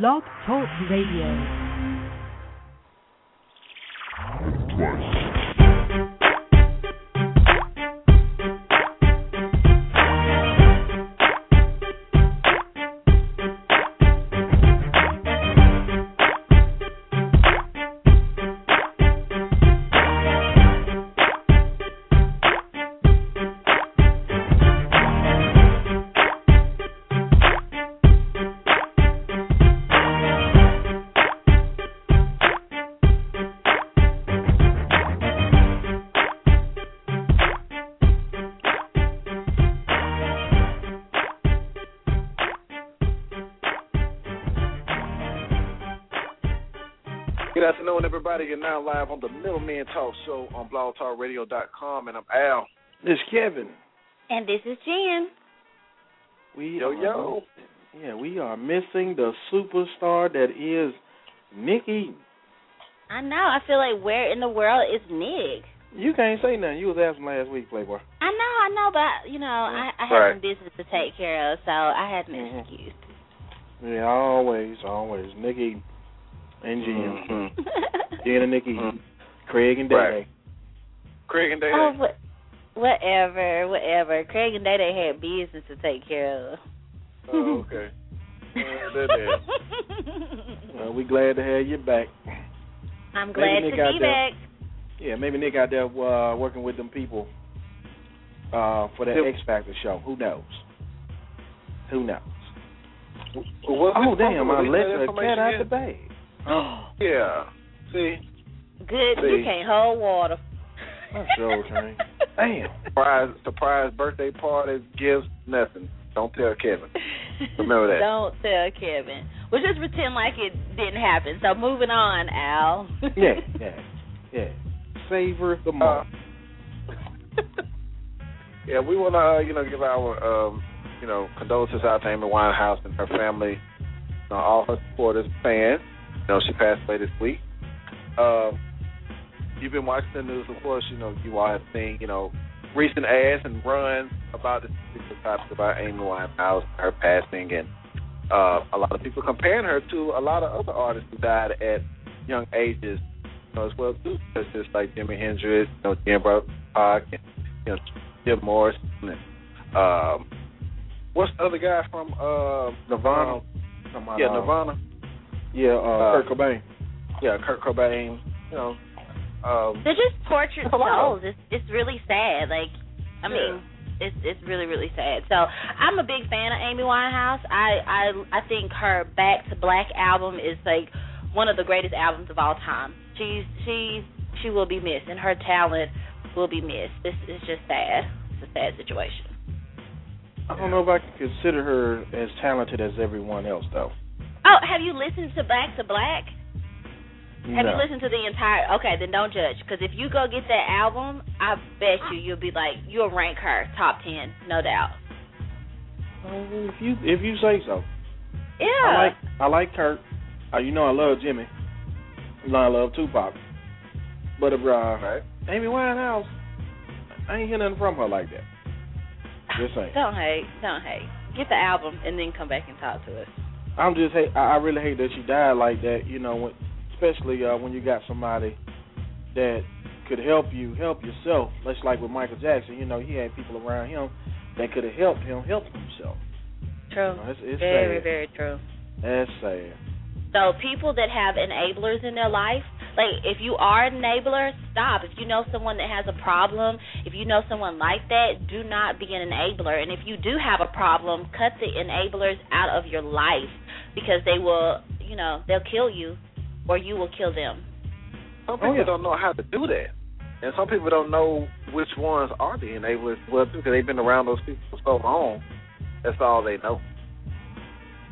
Blog Talk Radio. You're now live on the Middleman Talk Show on blogtalkradio.com, and I'm Al. This is Kevin. And this is Jen. We Yo, are, yo. Yeah, we are missing the superstar that is Nick Eden. I know. I feel like where in the world is Nick? You can't say nothing. You was asking last week, Playboy. I know, I know, but you know, I, I had Right. some business to take care of, so I had an Mhm. excuse. Yeah, always, always. Nick Eden and Jim. Mhm. Jen and Nick Eden. Mhm. Craig and Day. Right. Craig and Day. oh, what, whatever, whatever. Craig and Day Day had business to take care of. Oh, okay. Yeah, they're. Well, we glad to have you back. I'm glad Nick to out be there. back. Yeah, maybe Nick out there uh, working with them people uh, for that Yep. X Factor show. Who knows? Who knows? Well, what's Oh damn! I Release let that the cat out yet? the bag. Yeah. See, Good, See. you can't hold water. I sure can. Damn. surprise, surprise birthday party, gifts, nothing. Don't tell Kevin. Remember that. Don't tell Kevin. Well, just pretend like it didn't happen. So moving on, Al. Yeah, yeah, yeah. Savor the Uh, moment. yeah, we want to, uh, you know, give our, um, you know, condolences out to Amy Winehouse and her family, you know, all her supporters, fans. You know, she passed away this week. Uh, you've been watching the news, of course. You know, you all have seen, you know, recent ads and runs about this particular topic about Amy Winehouse, her passing, and uh, a lot of people comparing her to a lot of other artists who died at young ages, you know, as well too, such as like Jimi Hendrix, you know, Jim Park, and you know, Jim Morrison, and um, what's the other guy from uh, Nirvana. um, yeah, Nirvana. Yeah, uh, Uh, Kurt Cobain. Yeah, Kurt Cobain. You know, um, They're just tortured That's a souls. It's it's really sad. Like, I mean, it's it's really really sad. So I'm a big fan of Amy Winehouse. I I I think her Back to Black album is like one of the greatest albums of all time. She's she's she will be missed, and her talent will be missed. This is just sad. It's a sad situation. I don't know if I can consider her as talented as everyone else, though. Oh, have you listened to Back to Black? Have you listened to the entire? Okay, then don't judge. Because if you go get that album, I bet you you'll be like you'll rank her top ten, no doubt. Uh, if you if you say so. Yeah. I like I like Kurt. Uh, you know I love Jimmy. You know I love Tupac. But if uh, right. Amy Winehouse, I ain't hear nothing from her like that. Just saying. Don't hate. Don't hate. Get the album and then come back and talk to us. I'm just hate. I really hate that she died like that. You know, when, especially uh, when you got somebody that could help you help yourself. Much like with Michael Jackson. You know, he had people around him that could have helped him help himself. True. You know, it's, it's very, sad. very true. That's sad. So people that have enablers in their life, like if you are an enabler, stop. If you know someone that has a problem, if you know someone like that, do not be an enabler. And if you do have a problem, cut the enablers out of your life because they will, you know, they'll kill you or you will kill them. Some oh, people Oh, yeah. don't know how to do that, and some people don't know which ones are the enablers. Well, too, because they've been around those people for so long. That's all they know.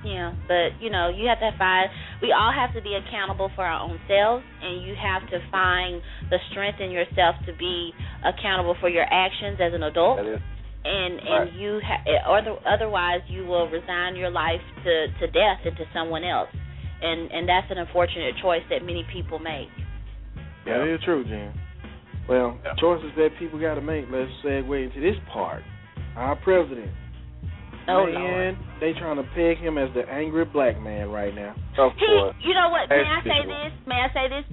Yeah, but you know, you have to find. We all have to be accountable for our own selves, and you have to find the strength in yourself to be accountable for your actions as an adult. That is And and Right. you ha- eh, or otherwise you will resign your life to to death and to someone else, and and that's an unfortunate choice that many people make. That is true, Jen. Well, Yeah. choices that people got to make. Let's segue into this part. Our president. Oh man, Lord. they trying to peg him as the angry black man right now. of He, course. you know what? May I say usual. this? May I say this?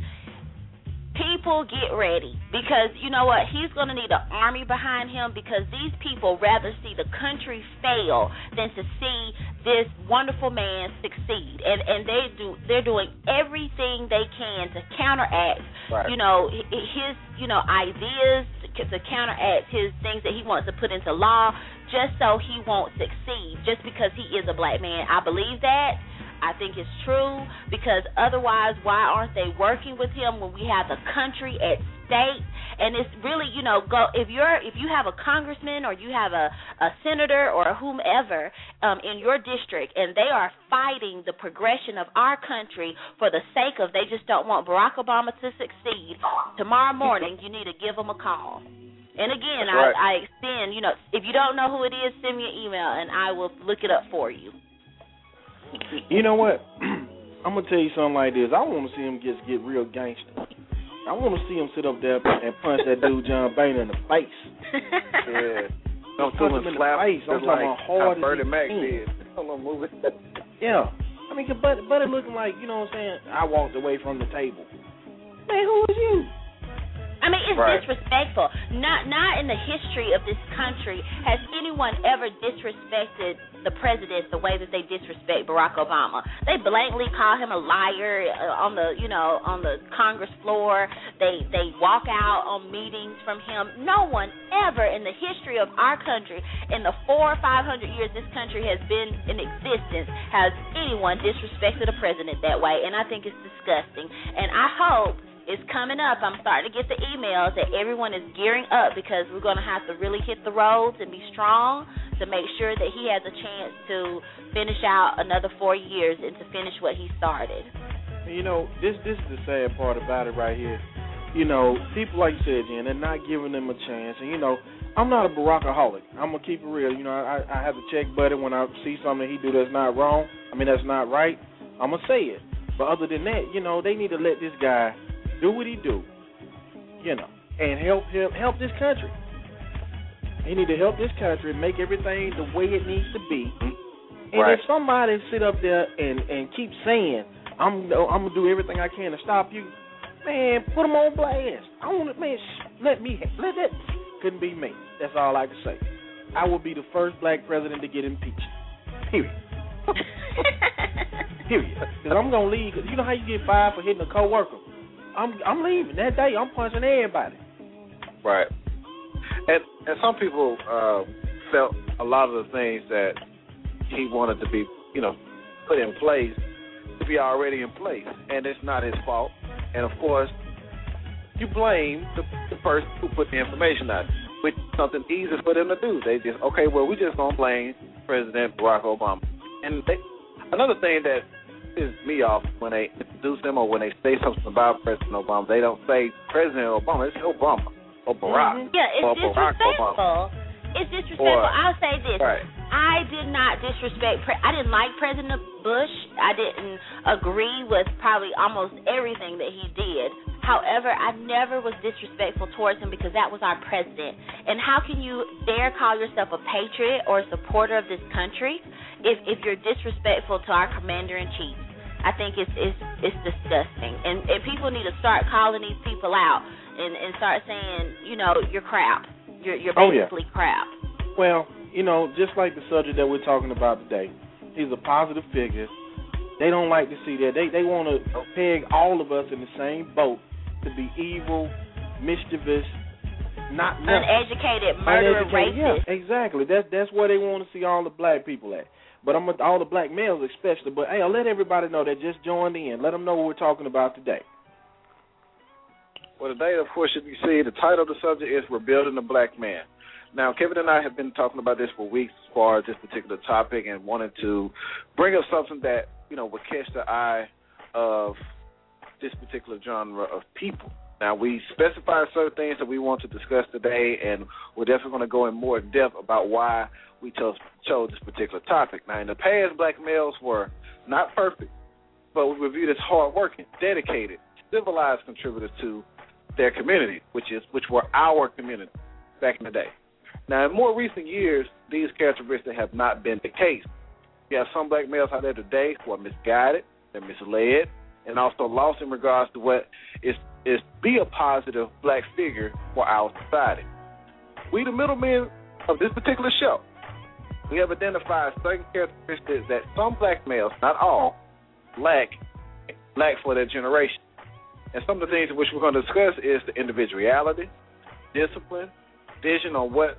People get ready because you know what? He's going to need an army behind him because these people rather see the country fail than to see this wonderful man succeed. And and they do they're doing everything they can to counteract, Right. you know, his you know ideas to, to counteract his things that he wants to put into law just so he won't succeed just because he is a black man. I believe that. I think it's true because otherwise, why aren't they working with him when we have the country at stake? And it's really, you know, go if you're if you have a congressman or you have a a senator or whomever um, in your district, and they are fighting the progression of our country for the sake of they just don't want Barack Obama to succeed. Tomorrow morning, you need to give them a call. And again, right. I, I extend, you know, if you don't know who it is, send me an email and I will look it up for you. You know what? I'm gonna tell you something like this. I want to see him just get real gangster. I want to see him sit up there and punch that dude John Boehner in the face. Yeah. Don't Punch him in the face. I'm just talking like about hard how as Bertie he Mac can. did. Hold on, move it. Yeah. I mean, but but it looking like you know what I'm saying. I walked away from the table. Man, who is you? I mean, it's Right. disrespectful. Not not in the history of this country has anyone ever disrespected the president the way that they disrespect Barack Obama. They blatantly call him a liar uh, on the you know on the Congress floor. They they walk out on meetings from him. No one ever in the history of our country, in the four or five hundred years this country has been in existence, has anyone disrespected a president that way. And I think it's disgusting. And I hope it's coming up. I'm starting to get the emails that everyone is gearing up because we're going to have to really hit the roads and be strong to make sure that he has a chance to finish out another four years and to finish what he started. You know, this this is the sad part about it right here. You know, people like you said, Jen, they're not giving them a chance. And you know, I'm not a Barackaholic. I'm gonna keep it real. You know, I I have to check Buddy when I see something he do that's not wrong. I mean, that's not right. I'm gonna say it. But other than that, you know, they need to let this guy do what he do. You know, and help him help this country. He need to help this country make everything the way it needs to be. Mm-hmm. And Right. if somebody sit up there and and keep saying, "I'm I'm gonna do everything I can to stop you," man, put them on blast. I want to, man, sh- let me let that. Couldn't be me. That's all I can say. I will be the first black president to get impeached. Period. Period. Because I'm gonna leave. 'cause you know how you get fired for hitting a coworker. I'm I'm leaving that day. I'm punching everybody. Right. And and some people uh, felt a lot of the things that he wanted to be, you know, put in place to be already in place, and it's not his fault. And of course, you blame the, the person who put the information out, which is something easy for them to do. They just okay, well, we just gonna blame President Barack Obama. And they, another thing that pisses me off when they introduce him or when they say something about President Obama, they don't say President Obama. It's Obama or mm-hmm. Barack. Yeah, it's or Barack Obama. disrespectful. It's disrespectful. Or- I'll say this. Right. I did not disrespect. Pre- I didn't like President Bush. I didn't agree with probably almost everything that he did. However, I never was disrespectful towards him because that was our president. And how can you dare call yourself a patriot or a supporter of this country if if you're disrespectful to our commander in chief? I think it's it's it's disgusting. And and people need to start calling these people out and and start saying, you know, you're crap. You're you're Oh, yeah. basically crap. Well, you know, just like the subject that we're talking about today, he's a positive figure. They don't like to see that. They they want to peg all of us in the same boat to be evil, mischievous, not nothing. Uneducated, murderer, Uneducated, racist. Yeah, exactly. That's that's where they want to see all the black people at. But I'm with all the black males especially. But hey, I'll let everybody know that just joined in. Let them know what we're talking about today. Well, today, of course, you see, the title of the subject is Rebuilding the Black Man. Now, Kevin and I have been talking about this for weeks as far as this particular topic and wanted to bring up something that, you know, would catch the eye of this particular genre of people. Now, we specified certain things that we want to discuss today, and we're definitely going to go in more depth about why we chose, chose this particular topic. Now, in the past, black males were not perfect, but we were viewed as hardworking, dedicated, civilized contributors to their community, which is which were our community back in the day. Now, in more recent years, these characteristics have not been the case. You have some black males out there today who are misguided, they're misled, and also lost in regards to what is is be a positive black figure for our society. We, the middlemen of this particular show, we have identified certain characteristics that some black males, not all, lack lack for their generation. And some of the things which we're going to discuss is the individuality, discipline, vision on what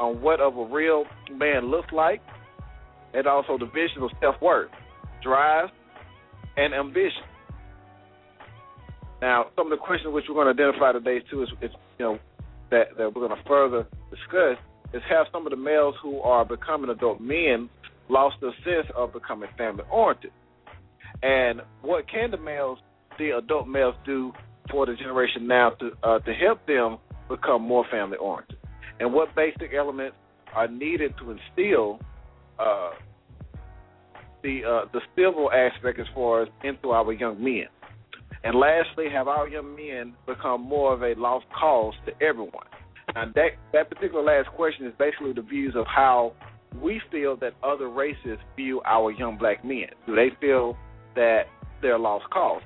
on what of a real man looks like, and also the vision of self worth, drive, and ambition. Now, some of the questions which we're going to identify today too is, is you know that that we're going to further discuss is have some of the males who are becoming adult men lost the sense of becoming family oriented, and what can the males, the adult males, do for the generation now to uh, to help them become more family oriented, and what basic elements are needed to instill uh, the uh, the civil aspect as far as into our young men. And lastly, have our young men become more of a lost cause to everyone? Now, that, that particular last question is basically the views of how we feel that other races view our young black men. Do they feel that they're a lost cause?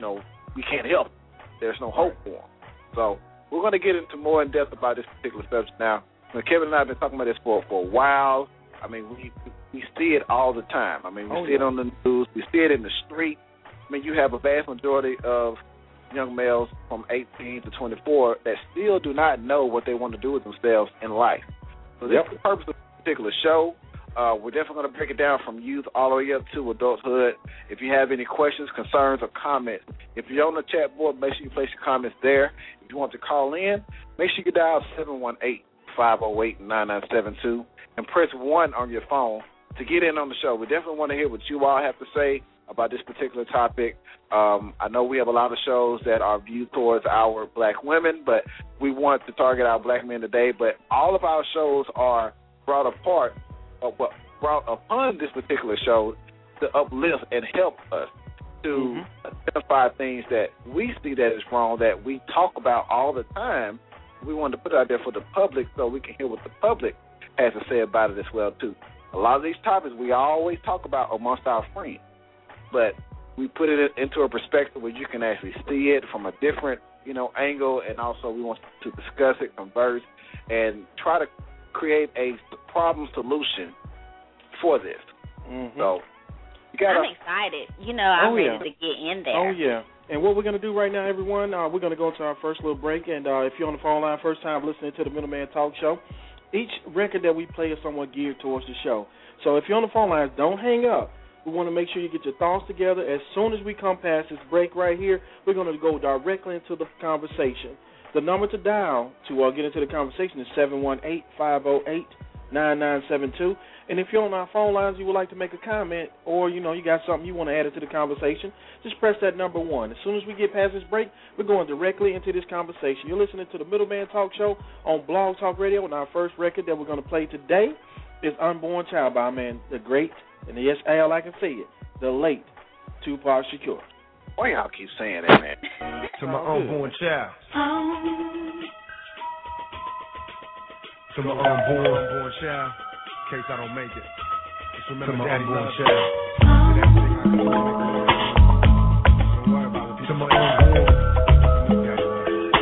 No, we can't help. Them. There's no hope for them. So we're going to get into more in depth about this particular subject now. now. Kevin and I have been talking about this for for a while. I mean, we we see it all the time. I mean, we Oh, see yeah. it on the news. We see it in the street. I mean, you have a vast majority of young males from 18 to 24 that still do not know what they want to do with themselves in life. So is the purpose of this particular show. Uh, we're definitely going to break it down from youth all the way up to adulthood. If you have any questions, concerns, or comments, if you're on the chat board, make sure you place your comments there. If you want to call in, make sure you dial 718-508-9972 and press 1 on your phone to get in on the show. We definitely want to hear what you all have to say about this particular topic. Um, I know we have a lot of shows that are viewed towards our black women, but we want to target our black men today. But all of our shows are brought apart, uh, brought upon this particular show to uplift and help us to identify things that we see that is wrong that we talk about all the time. We want to put it out there for the public so we can hear what the public has to say about it as well too. A lot of these topics we always talk about amongst our friends, but we put it into a perspective where you can actually see it from a different, you know, angle, and also we want to discuss it, converse, and try to create a problem solution for this. Mm-hmm. So you got I'm excited. You know, I'm Oh, ready yeah. to get in there. Oh yeah. And what we're gonna do right now, everyone, uh, we're gonna go into our first little break. And uh, if you're on the phone line, first time listening to the Middleman Talk Show, each record that we play is somewhat geared towards the show. So if you're on the phone lines, don't hang up. We want to make sure you get your thoughts together. As soon as we come past this break right here, we're going to go directly into the conversation. The number to dial to uh, get into the conversation is seven one eight five zero eight nine nine seven two. And if you're on our phone lines, you would like to make a comment, or you know you got something you want to add to the conversation, just press that number one. As soon as we get past this break, we're going directly into this conversation. You're listening to the Middleman Talk Show on Blog Talk Radio, and our first record that we're going to play today is "Unborn Child" by our man, the great, and yes, Al, I can say it, the late Tupac Shakur. Why y'all keep saying that, man? To my unborn child. To my unborn, unborn child. In case I don't make it. Just remember To my daddy unborn child. you. Did everything I could to make it right. Don't worry about what To people my unborn. Daddy loves you.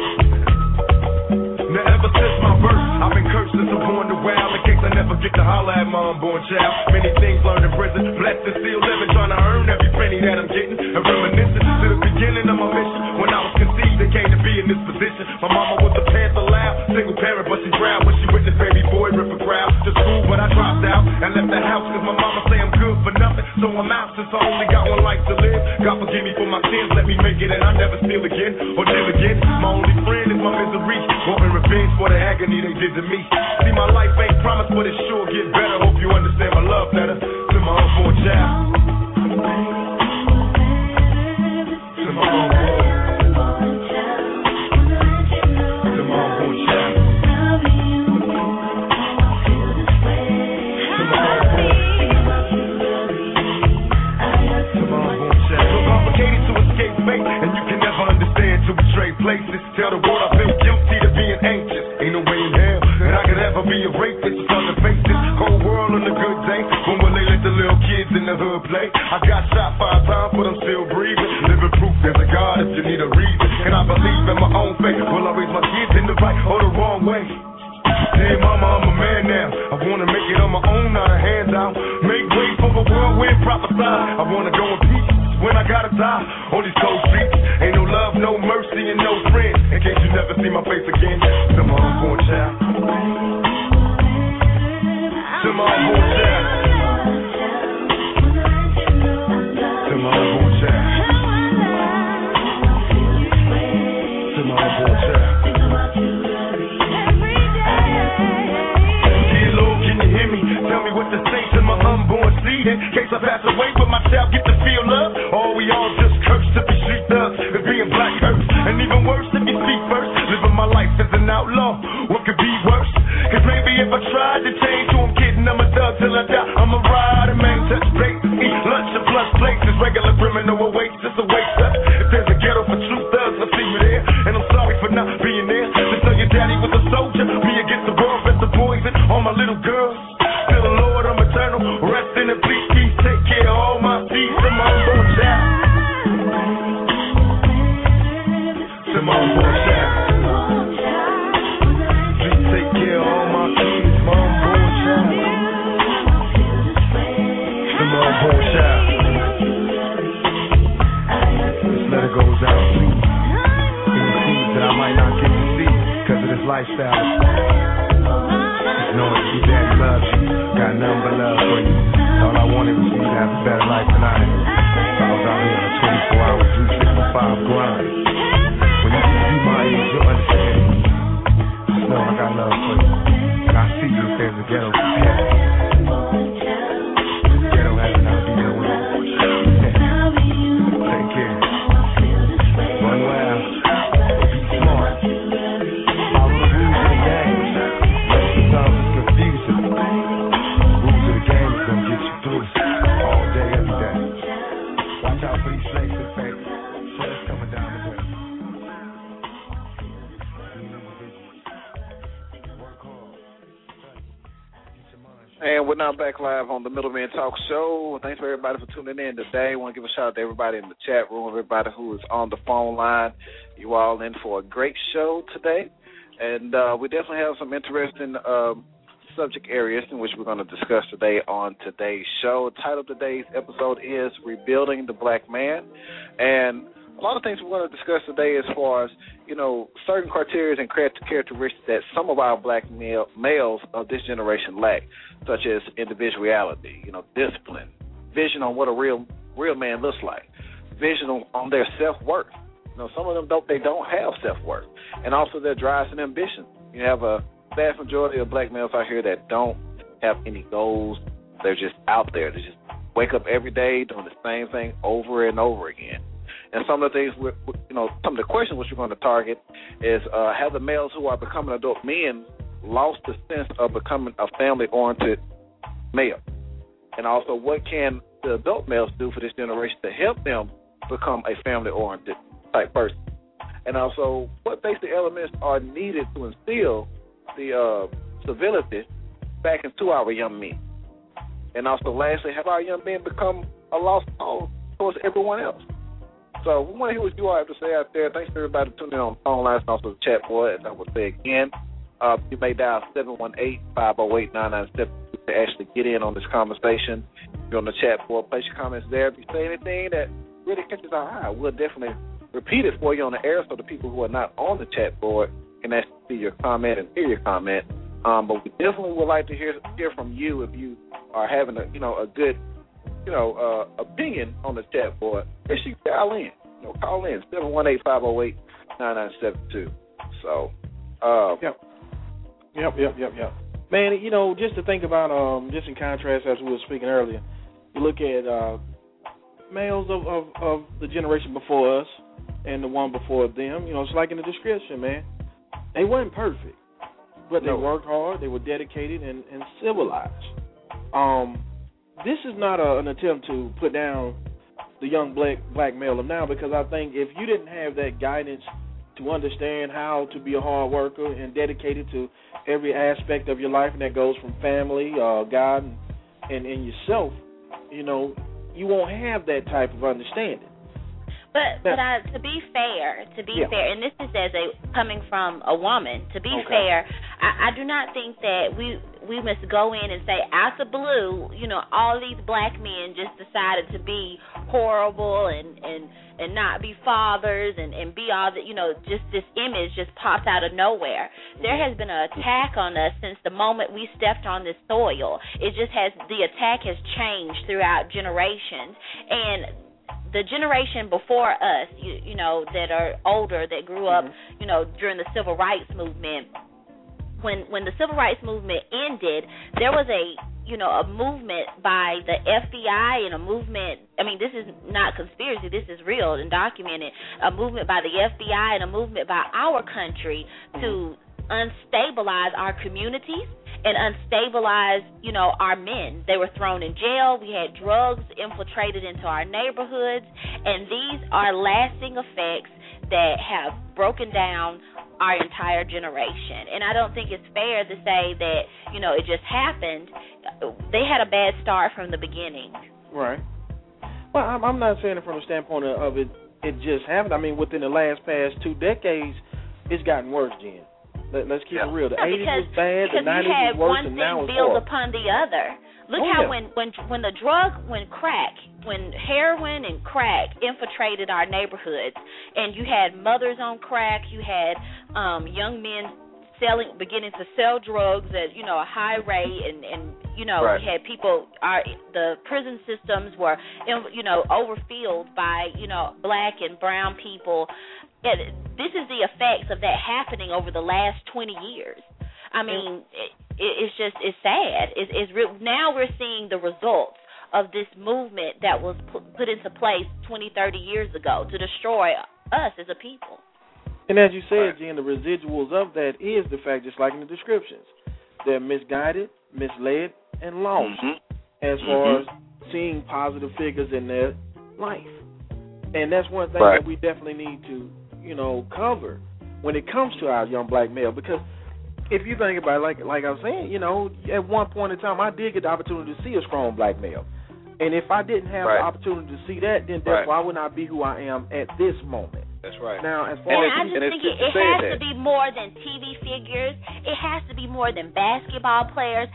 Now ever since my birth, I've been cursed since I'm born to wild. I never get to holler at my unborn child. Many things learned in prison, blessed and still living, trying to earn every penny that I'm getting. And reminiscing to the beginning of my mission. When I was conceived and came to be in this position. My mama was a panther loud, single parent, but she proud when she witnessed baby boy rip a crowd. To school, but I dropped out and left the house cause my mama say I'm good for nothing. So I'm out since I only got one life to live. God forgive me for my sins, let me make it and I never steal again or deal again. My only friend is my misery. Revenge for the agony they did to me. See, my life ain't promised, but it sure get better. Hope you understand my love letter to my unborn child. Hood play? I got shot five times, but I'm still breathing. Living proof there's a God if you need a reason. And I believe in my own faith. Will I raise my kids in the right or the wrong way? Hey mama, I'm a man now. I wanna make it on my own, not a handout. Make way for the whirlwind prophesy. I wanna go in peace when I gotta die on these cold streets. Ain't no love, no mercy, and no friends. In case you never see my face again, to my unborn child. To my unborn child. In case I pass away, will my child get to feel love? Or we all just cursed to be street thugs and being black hurts? And even worse, if you speak first, living my life as an outlaw. What could be worse? Cause maybe if I tried to change who I'm kidding, I'm a thug till I die. I'm a rider, man, touch bases, eat lunch and plus places. Regular Just knowing your daddy loves you, got nothing but love for you. All I wanted was you to have a better life than I. So I was out here on a 24 hour, 365 grind. We're now back live on the Middleman Talk Show. Thanks for everybody for tuning in today. I want to give a shout out to everybody in the chat room, everybody who is on the phone line. You all in for a great show today. And uh, we definitely have some interesting um, subject areas in which we're going to discuss today on today's show. The title of today's episode is Rebuilding the Black Man. And a lot of things we're going to discuss today as far as, you know, certain criteria and characteristics that some of our black male, males of this generation lack, such as individuality, you know, discipline, vision on what a real real man looks like, vision on, on their self worth. You know, some of them don't they don't have self worth, and also their drives and ambition. You have a vast majority of black males out here that don't have any goals. They're just out there. They just wake up every day doing the same thing over and over again. And some of the things, you know, some of the questions which we're going to target is uh, have the males who are becoming adult men lost the sense of becoming a family-oriented male? And also, what can the adult males do for this generation to help them become a family-oriented type person? And also, what basic elements are needed to instill the uh, civility back into our young men? And also, lastly, have our young men become a lost cause towards everyone else? So we want to hear what you all have to say out there. Thanks to everybody tuning in on the phone lines and also the chat board. As I will say again, uh, you may dial 718-508-9972 to actually get in on this conversation. You're on the chat board, place your comments there. If you say anything that really catches our eye, we'll definitely repeat it for you on the air so the people who are not on the chat board can actually see your comment and hear your comment. Um, but we definitely would like to hear hear from you if you are having a you know a good you know uh, opinion on the chat board. Sure you dial in. You know, call in seven one eight five zero eight nine nine seven two. So, uh, Yeah. Yep, yep, yep, yep. Man, you know, just to think about, um, just in contrast as we were speaking earlier, you look at uh, males of, of of the generation before us and the one before them. You know, it's like in the description, man. They weren't perfect, but they No. worked hard. They were dedicated and, and civilized. Um, this is not a, an attempt to put down the young black black male of now because I think if you didn't have that guidance to understand how to be a hard worker and dedicated to every aspect of your life, and that goes from family, uh, God, and, and and yourself, you know, you won't have that type of understanding. But but I, to be fair, to be Yeah. fair, and this is as a coming from a woman. To be Okay. fair, I, I do not think that we we must go in and say out the blue, you know, all these black men just decided to be horrible and and and not be fathers and and be all that, you know, just this image just pops out of nowhere. There has been an attack on us since the moment we stepped on this soil. It just has the attack has changed throughout generations and the generation before us, you, you know, that are older, that grew up, mm-hmm. you know, during the civil rights movement. When when the civil rights movement ended, there was a you know a movement by the FBI and a movement. I mean, this is not conspiracy. This is real and documented. A movement by the FBI and a movement by our country to mm-hmm. unstabilize our communities and unstabilized, you know, our men. They were thrown in jail. We had drugs infiltrated into our neighborhoods, and these are lasting effects that have broken down our entire generation. And I don't think it's fair to say that, you know, it just happened. They had a bad start from the beginning. Right. Well, I'm, not saying it from the standpoint of, of it. It just happened. I mean, within the last past two decades, it's gotten worse, Jen. Let, let's keep Yeah. it real. The No, 80s because, was bad, the because 90s you had was worse, one and thing now it's build horrible. upon the other. Look Oh, how yeah. when when when the drug, when crack, when heroin and crack infiltrated our neighborhoods, and you had mothers on crack, you had um young men selling, beginning to sell drugs at you know a high rate, and and you know Right. we had people, our the prison systems were you know overfilled by you know black and brown people. It, this is the effects of that happening over the last 20 years. I mean, it, it, it's just it's sad. It's, it's real. Now we're seeing the results of this movement that was put, put into place 20, 30 years ago to destroy us as a people. And as you said, Right. Jen, the residuals of that is the fact, just like in the descriptions, they're misguided, misled, and lost Mhm. as far as seeing positive figures in their life. And that's one thing Right. that we definitely need to, you know, cover when it comes to our young black male. Because if you think about it, like like I was saying, you know, at one point in time, I did get the opportunity to see a strong black male. And if I didn't have Right. the opportunity to see that, then Right. therefore I would not be who I am at this moment. That's right. Now, as And far as I just and it's think just it, it has that. to be more than TV figures. It has to be more than basketball players.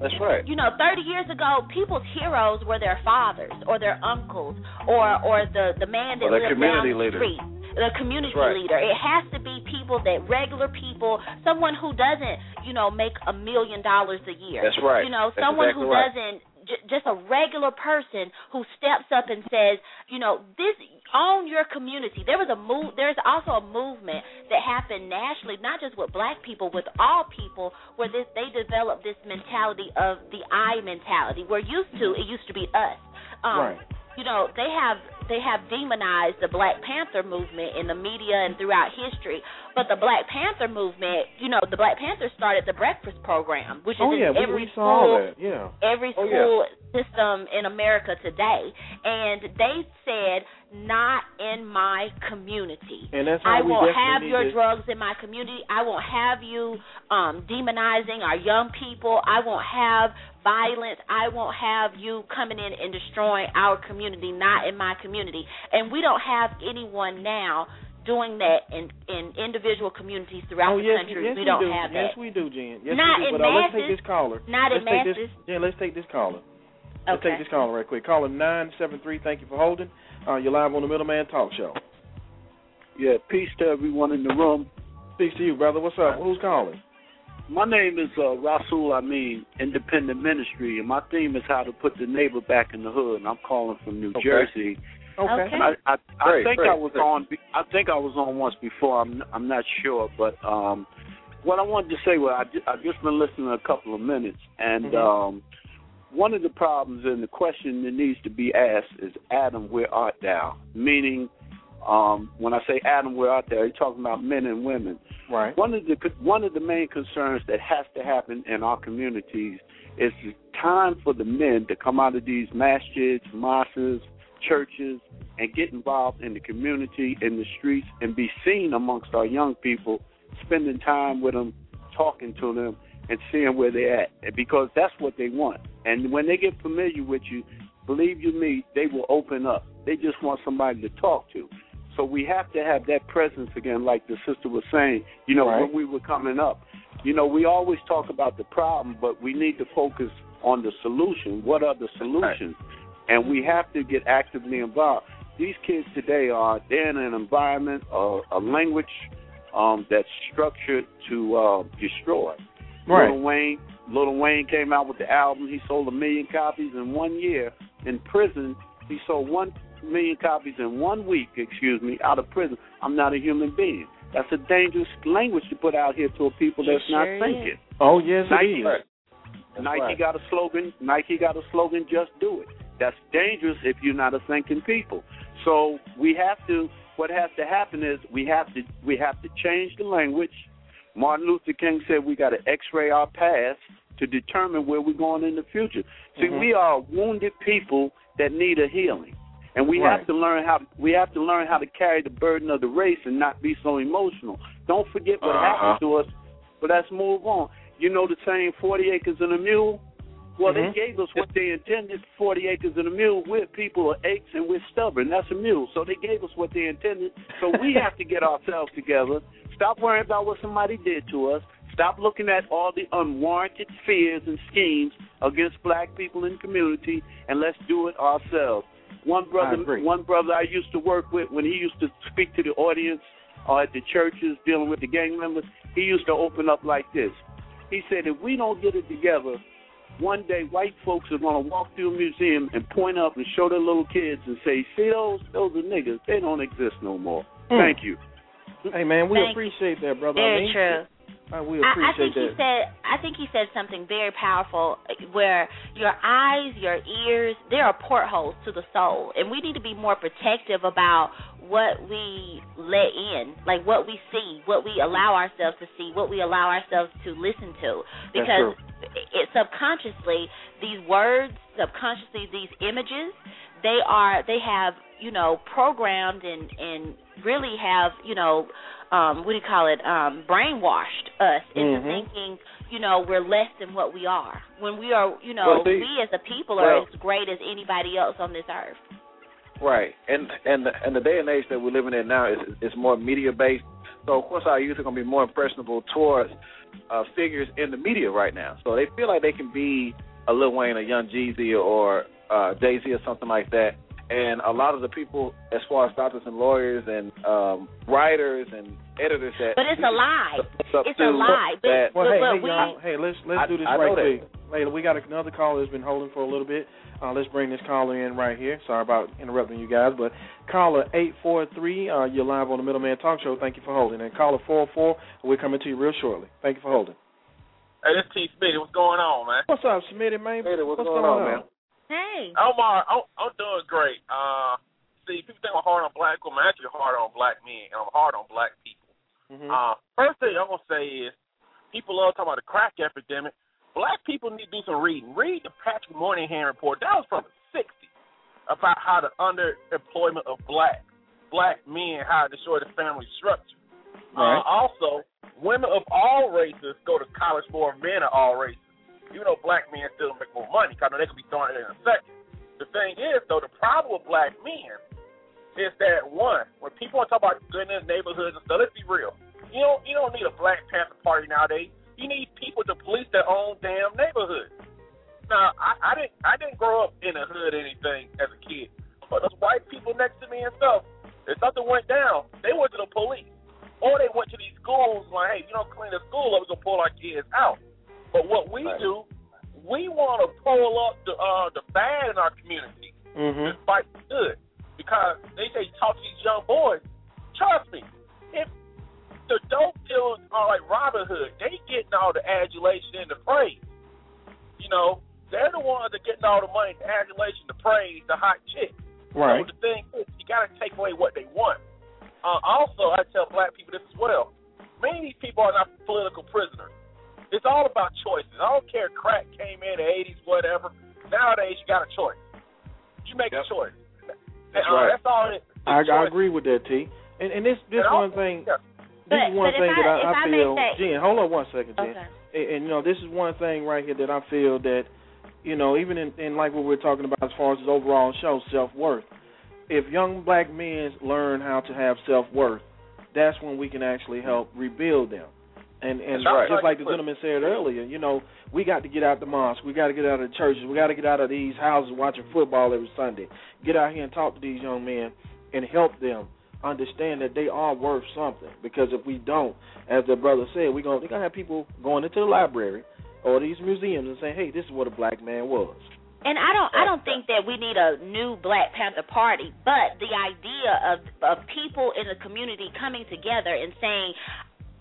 That's right. You know, 30 years ago, people's heroes were their fathers or their uncles or or the the man that Or their lived community down the leader. street. The community right. leader. It has to be people that regular people, someone who doesn't, you know, make a million dollars a year. That's right. You know, That's someone exactly who right. doesn't j- just a regular person who steps up and says, you know, this own your community. There was a move. There's also a movement that happened nationally, not just with black people, with all people, where this they developed this mentality of the I mentality. We're used to it used to be us. Um, Right. You know, they have they have demonized the Black Panther movement in the media and throughout history. But the Black Panther movement, you know, the Black Panthers started the breakfast program, which is oh in yeah, we, every we saw school that. Yeah. every Oh, school system in America today, and they said, "Not in my community." And that's I won't have your to- drugs in my community. I won't have you um demonizing our young people. I won't have violence. I won't have you coming in and destroying our community, not in my community. And we don't have anyone now doing that in in individual communities throughout oh the yes, country. yes, we don't do. have yes, that. we do, Jen. Yes, Not we do. in But uh, let's take this caller. Not let's take masses. this. Jen, let's take this caller. Let's Okay. take this caller right quick. Caller nine seven three. Thank you for holding. Uh, you're live on the Middleman Talk Show. Yeah, peace to everyone in the room. Peace to you, brother. What's up? Who's calling? My name is uh, Rasul Amin, Independent Ministry, and my theme is how to put the neighbor back in the hood. And I'm calling from New Okay. Jersey. Okay. Okay. And I, I, I Great, think great, I was great. on. I think I was on once before. I'm I'm not sure, but um, what I wanted to say was I ju- I've just been listening a couple of minutes, and Mhm. um, one of the problems and the question that needs to be asked is, Adam, where art thou? Meaning, um, when I say Adam, where art thou? You're talking about men and women. Right. One of the one of the main concerns that has to happen in our communities is it's time for the men to come out of these masjids, mosques, churches, and get involved in the community, in the streets, and be seen amongst our young people, spending time with them, talking to them, and seeing where they're at. Because that's what they want. And when they get familiar with you, believe you me, they will open up. They just want somebody to talk to. So we have to have that presence again, like the sister was saying. You know, Right. when we were coming up, you know, we always talk about the problem, but we need to focus on the solution. What are the solutions? And we have to get actively involved. These kids today are they're in an environment, uh, a language um, that's structured to uh, destroy. Right. Lil Wayne, Lil Wayne came out with the album. He sold a million copies in one year. In prison, he sold one million copies in one week. Excuse me, out of prison. I'm not a human being. That's a dangerous language to put out here to a people that's not sure thinking. Oh yes, it Nike, is. Nike right. got a slogan. Nike got a slogan. Just do it. That's dangerous if you're not a thinking people. So we have to. What has to happen is we have to we have to change the language. Martin Luther King said we got to X-ray our past to determine where we're going in the future. See, Mhm. we are wounded people that need a healing, and we Right. have to learn how we have to learn how to carry the burden of the race and not be so emotional. Don't forget what Uh-huh. happened to us, but let's move on. You know the saying, 40 acres and a mule? Well, Mhm. they gave us what they intended, 40 acres and a mule. We're people of aches and we're stubborn. That's a mule. So they gave us what they intended. So we have to get ourselves together. Stop worrying about what somebody did to us. Stop looking at all the unwarranted fears and schemes against black people in the community, and let's do it ourselves. One brother, one brother I used to work with, when he used to speak to the audience or at the churches dealing with the gang members, he used to open up like this. He said, if we don't get it together, one day white folks are going to walk through a museum and point up and show their little kids and say, see those? Those are niggas. They don't exist no more. Hmm. Thank you. Hey man, we Thank you. appreciate that, brother. I Very mean, true. uh, we I, I appreciate think he said. I think he said something very powerful, where your eyes, your ears, they are portholes to the soul, and we need to be more protective about what we let in, like what we see, what we allow ourselves to see, what we allow ourselves to listen to, because it subconsciously these words, subconsciously these images, they are they have you know programmed and and really have you know um what do you call it um brainwashed us into Mhm. thinking you know we're less than what we are when we are you know Well, see, we as a people are well- as great as anybody else on this earth Right, and and the, and the day and age that we're living in now is is more media based. So of course our youth are going to be more impressionable towards uh, figures in the media right now. So they feel like they can be a Lil Wayne, a Young Jeezy, or uh, Jay Z, or something like that. And a lot of the people, as far as doctors and lawyers and um, writers and editors, that but it's a lie it's a lie but, That, Well, hey, but hey, we y'all, hey, let's let's I- do this I right know that. quick. Layla, we got another caller that's been holding for a little bit. Uh, let's bring this caller in right here. Sorry about interrupting you guys, but caller eight four three, uh, you're live on the Middleman Talk Show. Thank you for holding. And caller four four, we're coming to you real shortly. Thank you for holding. Hey, this T Smitty. What's going on, man? What's up, Smitty, man? Hey, what's going on, man? Hey I'm uh, I'm, I'm doing great. Uh, see, people think I'm hard on black women. I'm actually hard on black men, and I'm hard on black people. Mhm. Uh, first thing I'm gonna say is, people love talking about the crack epidemic. Black people need to do some reading. Read the Patrick Moynihan report. That was from the '60s about how the underemployment of black black men how it destroyed the family structure. Right. Uh, also, women of all races go to college more than men of all races. You know, black men still make more money because they could be throwing it in a second. The thing is, though, the problem with black men is that one, when people want to talk about goodness, neighborhoods and stuff, let's be real. You don't you don't need a Black Panther party nowadays. You need people to police their own damn neighborhood. Now, I, I didn't I didn't grow up in a hood or anything as a kid, but those white people next to me and stuff, if something went down, they went to the police, or they went to these schools like, hey, if you don't clean the school up, we're gonna pull our kids out. But what we Right. do, we want to pull up the uh, the bad in our community Mhm. and fight the good because they say talk to these young boys. Trust me, if the dope dealers are like Robin Hood, They getting all the adulation and the praise. You know, they're the ones that getting all the money, the adulation, the praise, the hot chick. Right. So the thing is, you got to take away what they want. Uh, also, I tell black people this as well. Many of these people are not political prisoners. It's all about choices. I don't care if crack came in the 80s, whatever. Nowadays, you got a choice. You make Yep. a choice. That's Uh, right. That's all it is. I, I agree with that, T. And and this this And one also- thing yeah. this But- is one thing I- that I, I feel say- Jen, hold on one second, Jen. Okay. And, and you know, this is one thing right here that I feel that, you know, even in, in like what we're talking about as far as the overall show, self worth. If young black men learn how to have self worth, that's when we can actually help rebuild them. And and right. just like the gentleman said earlier, you know, we got to get out the mosque, we got to get out of the churches, we got to get out of these houses watching football every Sunday. Get out here and talk to these young men and help them understand that they are worth something. Because if we don't, as the brother said, we're gonna we're gonna have people going into the library or these museums and saying, Hey, this is what a black man was. And I don't I don't think that we need a new Black Panther Party, but the idea of of people in the community coming together and saying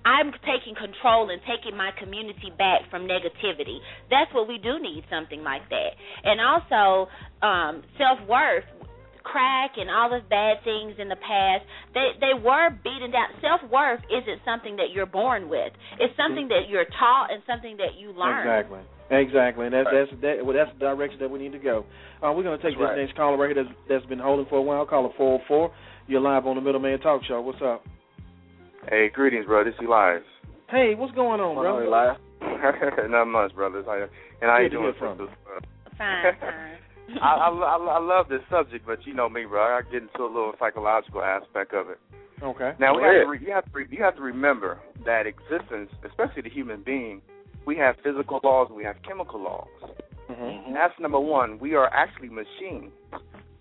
I'm taking control and taking my community back from negativity. That's what we do need something like that. And also um self-worth crack and all those bad things in the past they they were beaten down self-worth isn't something that you're born with it's something that you're taught and something that you learn Exactly. Exactly, and that's that's that, well, that's the direction that we need to go. Uh, we're going to take That's this right. next caller right here that's, that's been holding for a while. Caller four hundred four. You're live on the Middleman Talk Show. What's up? Hey, greetings, brother. This is Elias. Hey, what's going on, What's bro? going on, Elias? Not much, brothers. How, and how Good you doing, from sisters? Uh, fine fine I, I, I, I love this subject, but you know me, bro. I get into a little psychological aspect of it. Okay. Now we have to re- you have to re- you have to remember that existence, especially the human being, we have physical laws and we have chemical laws. hmm And that's number one. We are actually machines.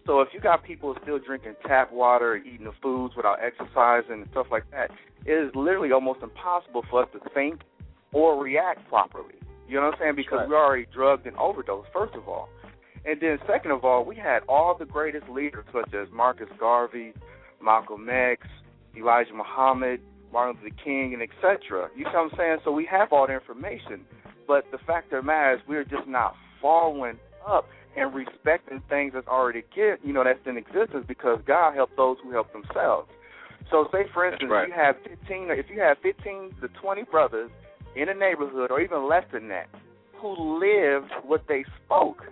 So if you got people still drinking tap water eating the foods without exercising and stuff like that, it is literally almost impossible for us to think or react properly. You know what I'm saying? Because we're already drugged and overdosed, first of all. And then second of all, we had all the greatest leaders such as Marcus Garvey, Malcolm X, Elijah Muhammad, Martin Luther King, and etc. You know what I'm saying? So we have all the information. But the fact of the matter is we're just not following up and respecting things that's already get you know, that's in existence because God helped those who help themselves. So say for instance right. you have fifteen if you have fifteen to twenty brothers in a neighborhood or even less than that who lived what they spoke.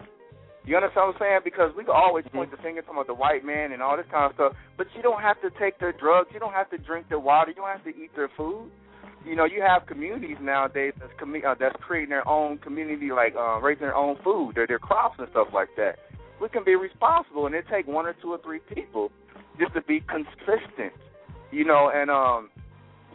You understand what I'm saying? Because we can always mm-hmm. point the finger talking about the white man and all this kind of stuff, but you don't have to take their drugs, you don't have to drink their water, you don't have to eat their food. You know, you have communities nowadays that's uh, that's creating their own community, like uh, raising their own food, their their crops and stuff like that. We can be responsible, and it take one or two or three people just to be consistent. You know, and um,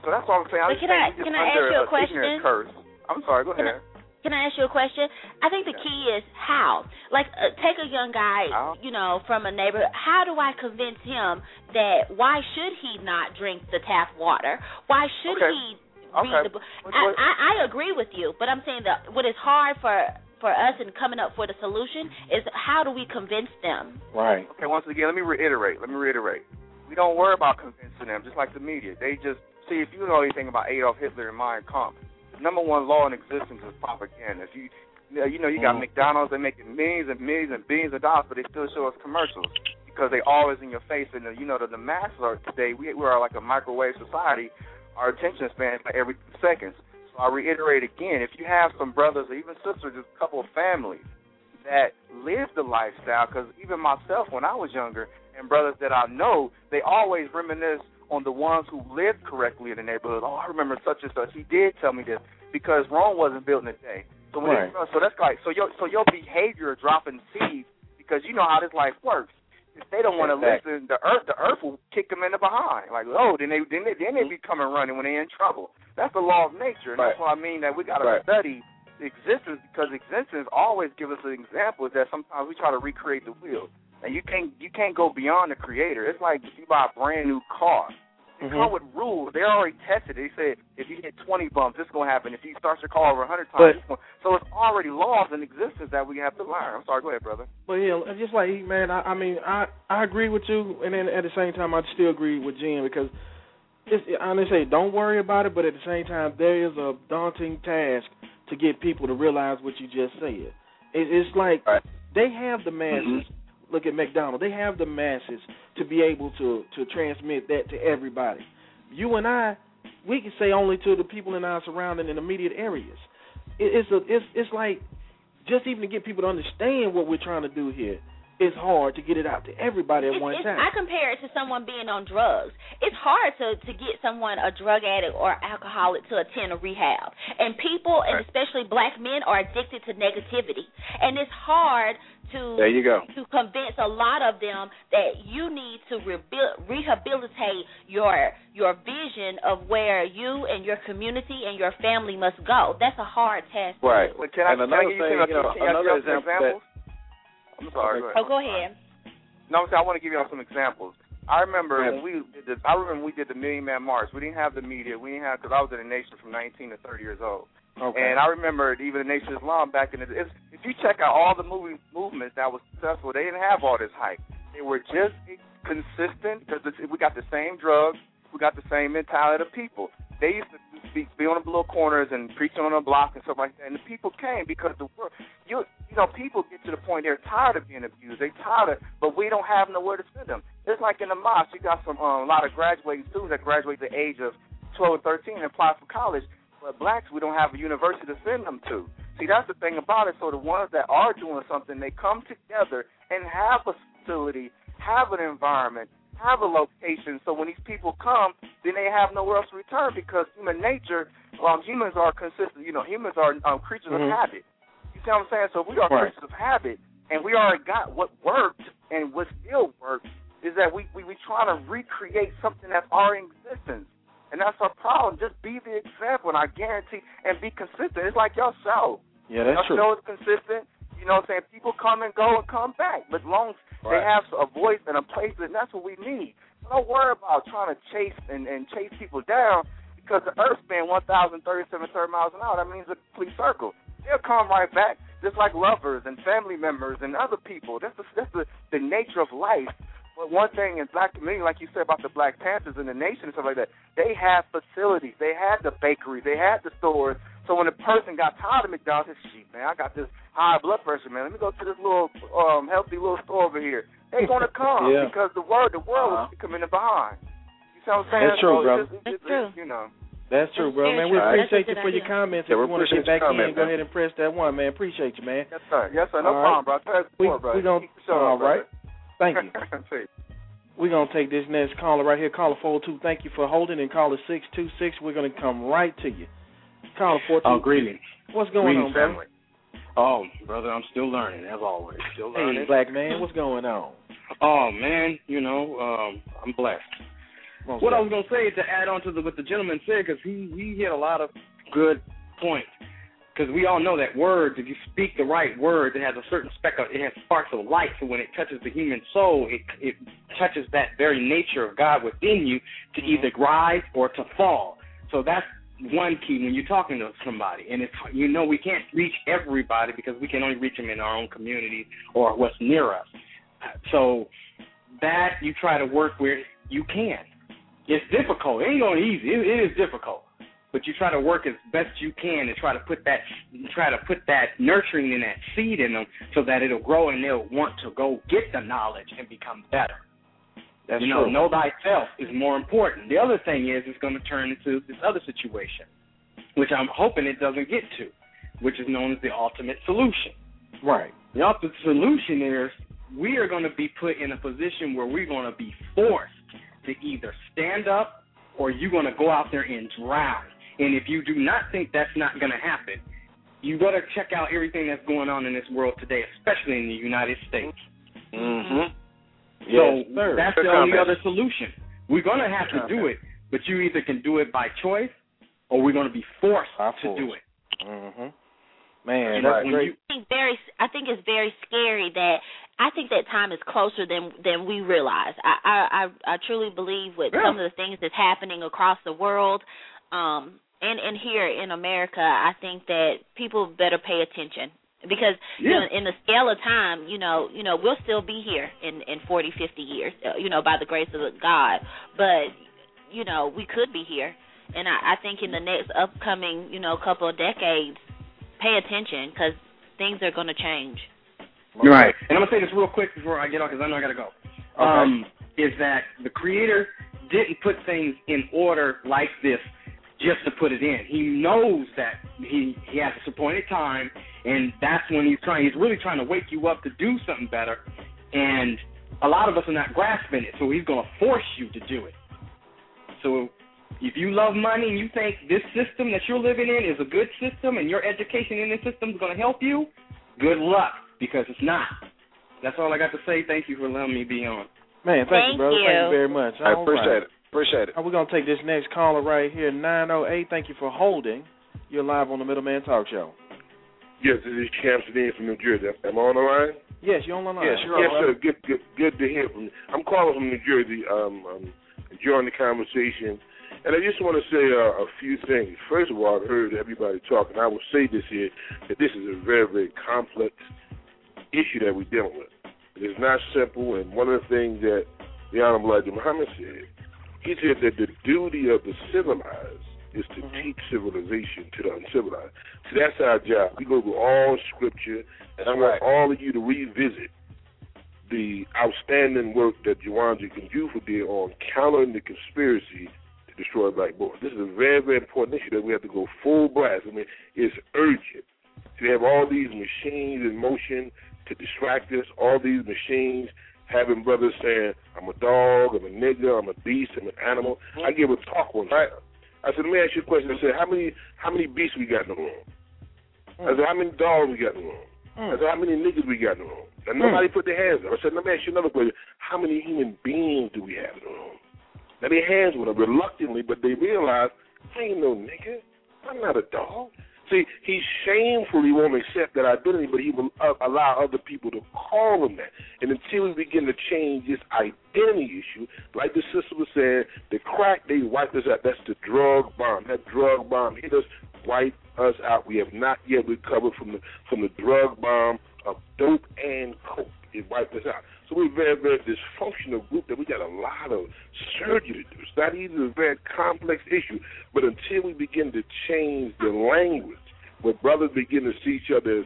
so that's what I'm saying. But I'm can I- can I ask you a ignorant question? curse. I'm sorry. Go I- ahead. Can I ask you a question? I think the key is how. Like, uh, take a young guy, you know, from a neighborhood. How do I convince him that why should he not drink the tap water? Why should Okay. he. Read the book? I, I, I agree with you, but I'm saying that what is hard for for us in coming up for the solution is how do we convince them? Right. Okay, once again, let me reiterate. Let me reiterate. We don't worry about convincing them, just like the media. They just see if you know anything about Adolf Hitler and Mein Kampf. The number one law in existence is propaganda. If you you know you got Mhm. McDonald's, they're making millions and millions and billions of dollars, but they still show us commercials because they always in your face. And the, you know the, the masses are today. We we are like a microwave society. Our attention span is like every seconds. So I reiterate again: if you have some brothers or even sisters, just a couple of families that live the lifestyle, because even myself when I was younger, and brothers that I know, they always reminisce on the ones who lived correctly in the neighborhood. Oh, I remember such and such. He did tell me this because Rome wasn't built in a day. So when Right. it, so that's like so your so your behavior is dropping seeds because you know how this life works. If they don't want to listen, the earth the earth will kick them in the behind. Like oh, then they then they then they mm-hmm. be coming running when they're in trouble. That's the law of nature, and that's Right. why I mean that we got to Right. study existence because existence always give us an example that sometimes we try to recreate the wheel. And you can't you can't go beyond the creator. It's like you buy a brand new car. They Mhm. come with rules. They already tested. They said if you hit 20 bumps, this is gonna happen. If you start your car over 100 times, But- this gonna, so it's already laws in existence that we have to learn. I'm sorry. Go ahead, brother. But yeah, just like man, I, I mean, I I agree with you, and then at the same time, I still agree with Jen because it's honestly don't worry about it, but at the same time, there is a daunting task to get people to realize what you just said. It, it's like Right. they have the masses. Look at McDonald. They have the masses to be able to to transmit that to everybody. You and I, we can say only to the people in our surrounding and immediate areas. It, it's a it's it's like just even to get people to understand what we're trying to do here. It's hard to get it out to everybody at It's- one it's- time. I compare it to someone being on drugs. It's hard to to get someone a drug addict or alcoholic to attend a rehab. And people, and especially black men, are addicted to negativity. And it's hard to There you go. to convince a lot of them that you need to rehabil- rehabilitate your your vision of where you and your community and your family must go. That's a hard task. Right. Well, can I, And can I another give you thing, some, you know, can I give another you some example that- examples? I'm sorry. Go ahead. Oh, go ahead. No, I'm saying I want to give y'all some examples. I remember Yeah. when we did the, I remember when we did the Million Man March. We didn't have the media. We didn't have because I was in the nation from 19 to 30 years old. Okay. And I remember even the Nation of Islam back in the if, you check out all the movie movements that was successful, they didn't have all this hype. They were just consistent because we got the same drugs, we got the same mentality of people. They used to be, be on the little corners and preach on the block and stuff like that, and the people came because the world, you you know, people get to the point they're tired of being abused. They tired of, but we don't have nowhere to send them. It's like in the mosque, you got some um, a lot of graduating students that graduate the age of 12 or 13 and apply for college. But blacks, we don't have a university to send them to. See, that's the thing about it. So the ones that are doing something, they come together and have a facility, have an environment, have a location. So when these people come, then they have nowhere else to return because human nature, um, humans are consistent. You know, humans are um, creatures Mhm. of habit. You see what I'm saying? So if we are Right. creatures of habit, and we already got what worked and what still works, is that we we we trying to recreate something that's already in existence. And that's our problem. Just be the example, and I guarantee, and be consistent. It's like your show. yeah, that's your true. show is consistent. You know what I'm saying? People come and go and come back. But as long as they have a voice and a place, and that's what we need. So don't worry about trying to chase and, and chase people down because the Earth spin 1,037 third miles an hour. That means a complete circle. They'll come right back, just like lovers and family members and other people. That's the, that's the, the nature of life. But one thing in black community, like you said about the Black Panthers and the nation and stuff like that, they had facilities. They had the bakeries. They had the stores. So when a person got tired of McDonald's, they said, "Shit, man, I got this high blood pressure, man. Let me go to this little um healthy little store over here." They're gonna come Yeah. because the word, the world Uh-huh. was coming in behind. You see what I'm saying? That's true, so brother. It's, it's, That's it's, true. You know. That's true, bro. very Man, we appreciate you good for your comments. Yeah, if we you want to appreciate get back your in, comment, go ahead and press that one, man. Appreciate you, man. Yes, sir. Yes, sir. No All right. problem, bro. Tell us more, bro. we gon- Keep the show all up, right. Thank you. We're going to take this next caller right here. Caller four two. thank you for holding. And caller 626, we're going to come right to you. Caller 402, Oh, greetings. what's going Greetings, on, brother? family. Oh, brother, I'm still learning as always. Still learning. Hey, black man, what's going on? Oh man, you know, um, I'm blessed. Most What I was gonna say is to add on to the, what the gentleman said, because he he hit a lot of good points. Because we all know that words, if you speak the right word, it has a certain speck of, it has sparks of light. So when it touches the human soul, it it touches that very nature of God within you to mm-hmm. either rise or to fall. So that's one key when you're talking to somebody. And it's you know we can't reach everybody because we can only reach them in our own community or what's near us. So that you try to work where you can. It's difficult. It ain't going easy. It, it is difficult, but you try to work as best you can and try to put that try to put that nurturing in that seed in them so that it'll grow and they'll want to go get the knowledge and become better. That's you know, true. know thyself is more important. The other thing is it's going to turn into this other situation, which I'm hoping it doesn't get to, which is known as the ultimate solution. Right. The ultimate solution is we are going to be put in a position where we're going to be forced to either stand up or you're going to go out there and drown. And if you do not think that's not going to happen, you got to check out everything that's going on in this world today, especially in the United States. Mm-hmm. So Yes, sir. that's Good the only other solution. We're going to have to do it, but you either can do it by choice or we're going to be forced By to force. do it. Mm-hmm. Man, that's when great. you- I think very I think it's very scary that I think that time is closer than than we realize. I I I, I truly believe with Yeah. some of the things that's happening across the world, um, and and here in America, I think that people better pay attention because you know, in the scale of time, you know, you know, we'll still be here in in 40, 50 years, uh, you know, by the grace of God. But you know we could be here. And I, I think in the next upcoming you know couple of decades, pay attention because things are going to change. Right. And I'm gonna say this real quick before I get off because I know I gotta go. Um, is that the creator didn't put things in order like this just to put it in. He knows that he he has this appointed time, and that's when he's trying. He's really trying to wake you up to do something better, and a lot of us are not grasping it. So he's gonna force you to do it. So if you love money and you think this system that you're living in is a good system and your education in this system is going to help you, good luck because it's not. That's all I got to say. Thank you for letting me be on. Man, thank, Thank you, brother. you. Thank you very much. I All appreciate right. it. Appreciate it. We're going to take this next caller right here, 908. Thank you for holding. You're live on the Middleman Talk Show. Yes, this is Shamsuddin from New Jersey. Am I on the line? Yes, you're on the line. Yes, you're yes, on. sir. Good, good, good to hear from you. I'm calling from New Jersey. Um, I'm enjoying the conversation, and I just want to say uh, a few things. First of all, I've heard everybody talking. I will say this here that this is a very, very complex issue that we're dealing with. It is not simple, and one of the things that the Honorable Elijah Muhammad said, he said that the duty of the civilized is to mm-hmm. teach civilization to the uncivilized. So that's our job. We go through all scripture, and I want all of you to revisit the outstanding work that Jawanza Kunjufu did on countering the conspiracy to destroy black boys. This is a very, very important issue that we have to go full blast. I mean, it's urgent. To have all these machines in motion to distract us, all these machines having brothers saying, I'm a dog, I'm a nigger, I'm a beast, I'm an animal. I mm-hmm. gave a talk one time. I said, let me ask you a question. I said, how many how many beasts we got in the room? I mm. said, how many dogs we got in the room? I mm. said, how many niggas we got in the room? And nobody mm. put their hands up. I said, let me ask you another question. How many human beings do we have in the room? Now their hands went up reluctantly, but they realized, I ain't no nigga. I'm not a dog. See, he shamefully won't accept that identity, but he will uh, allow other people to call him that. And until we begin to change this identity issue, like the sister was saying, the crack they wiped us out. That's the drug bomb. That drug bomb hit us, wiped us out. We have not yet recovered from the from the drug bomb of dope and coke. It wiped us out. So we're a very, very dysfunctional group that we got a lot of surgery to do. It's not even a very complex issue, but until we begin to change the language, where brothers begin to see each other as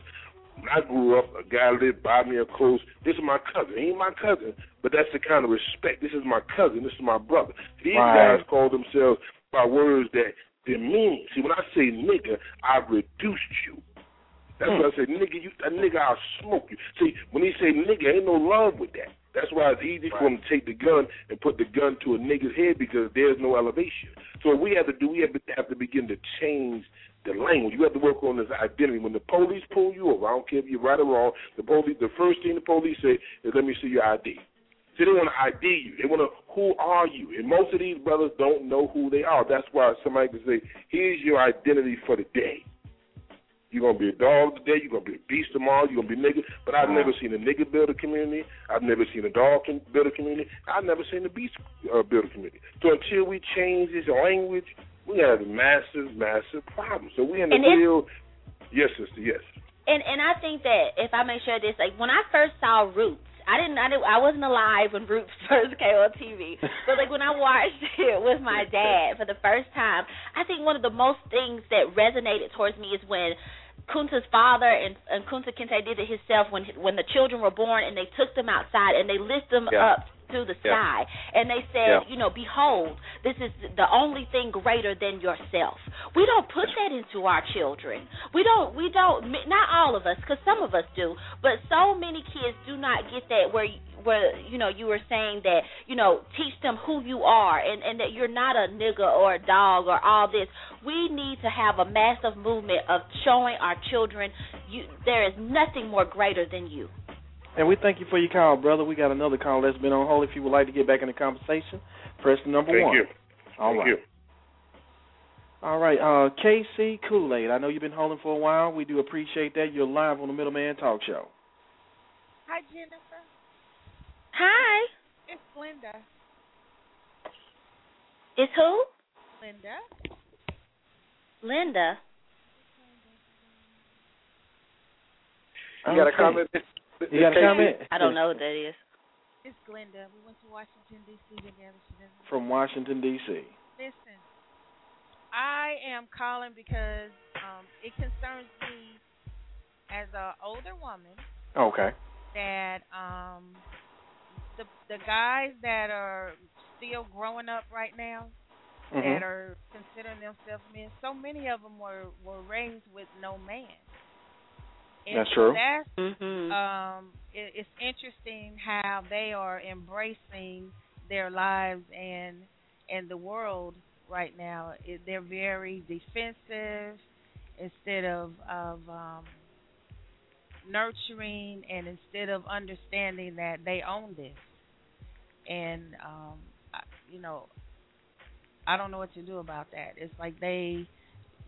when I grew up, a guy lived by me or close. This is my cousin. He ain't my cousin, but that's the kind of respect. This is my cousin. This is my brother. These Right. guys call themselves by words that demean. See, when I say nigga, I've reduced you. That's hmm. why I say, nigga, you a nigga, I'll smoke you. See, when he say nigga, ain't no love with that. That's why it's easy for him to take the gun and put the gun to a nigga's head because there's no elevation. So what we have to do, we have to have to begin to change the language. You have to work on this identity. When the police pull you over, I don't care if you're right or wrong, the police the first thing the police say is let me see your ID. See, they want to ID you. They want to, who are you? And most of these brothers don't know who they are. That's why somebody can say, here's your identity for the day. You're gonna be a dog today. You're gonna be a beast tomorrow. You're gonna be nigga. But I've never seen a nigga build a community. I've never seen a dog build a community. I've never seen a beast uh, build a community. So until we change this language, we have a massive, massive problem. So we in the real. Yes, sister. Yes. And and I think that if I may share this, like when I first saw Roots, I didn't I didn't I wasn't alive when Roots first came on TV. But like when I watched it with my dad for the first time, I think one of the most things that resonated towards me is when Kunta's father and, and Kunta Kinte did it himself when when the children were born and they took them outside and they lift them Yeah. up to the Yeah. sky and they said, Yeah. you know, behold, this is the only thing greater than yourself. We don't put that into our children. We don't. We don't. Not all of us, because some of us do, but so many kids do not get that. Where where you know you were saying that you know teach them who you are and and that you're not a nigga or a dog or all this. We need to have a massive movement of showing our children you there is nothing more greater than you. And we thank you for your call, brother. We got another call that's been on hold. If you would like to get back in the conversation, press the number Thank one. you. All Thank right. you. All right, uh, KC Kool Aid. I know you've been holding for a while. We do appreciate that. You're live on the Middleman Talk Show. Hi, Jennifer. Hi, It's Linda. it's who? Linda. Linda. You got a comment? You got a comment? I don't know what that is. It's Glenda. We went to Washington D.C. together. From Washington D.C. Listen, I am calling because um, it concerns me as an older woman Okay. that um, the the guys that are still growing up right now Mhm. that are considering themselves men. So many of them were were raised with no man. And That's true. That's Mhm. um, it, it's interesting how they are embracing their lives and and the world right now. It, they're very defensive instead of of um, nurturing and instead of understanding that they own this. And um, I, you know, I don't know what to do about that. It's like they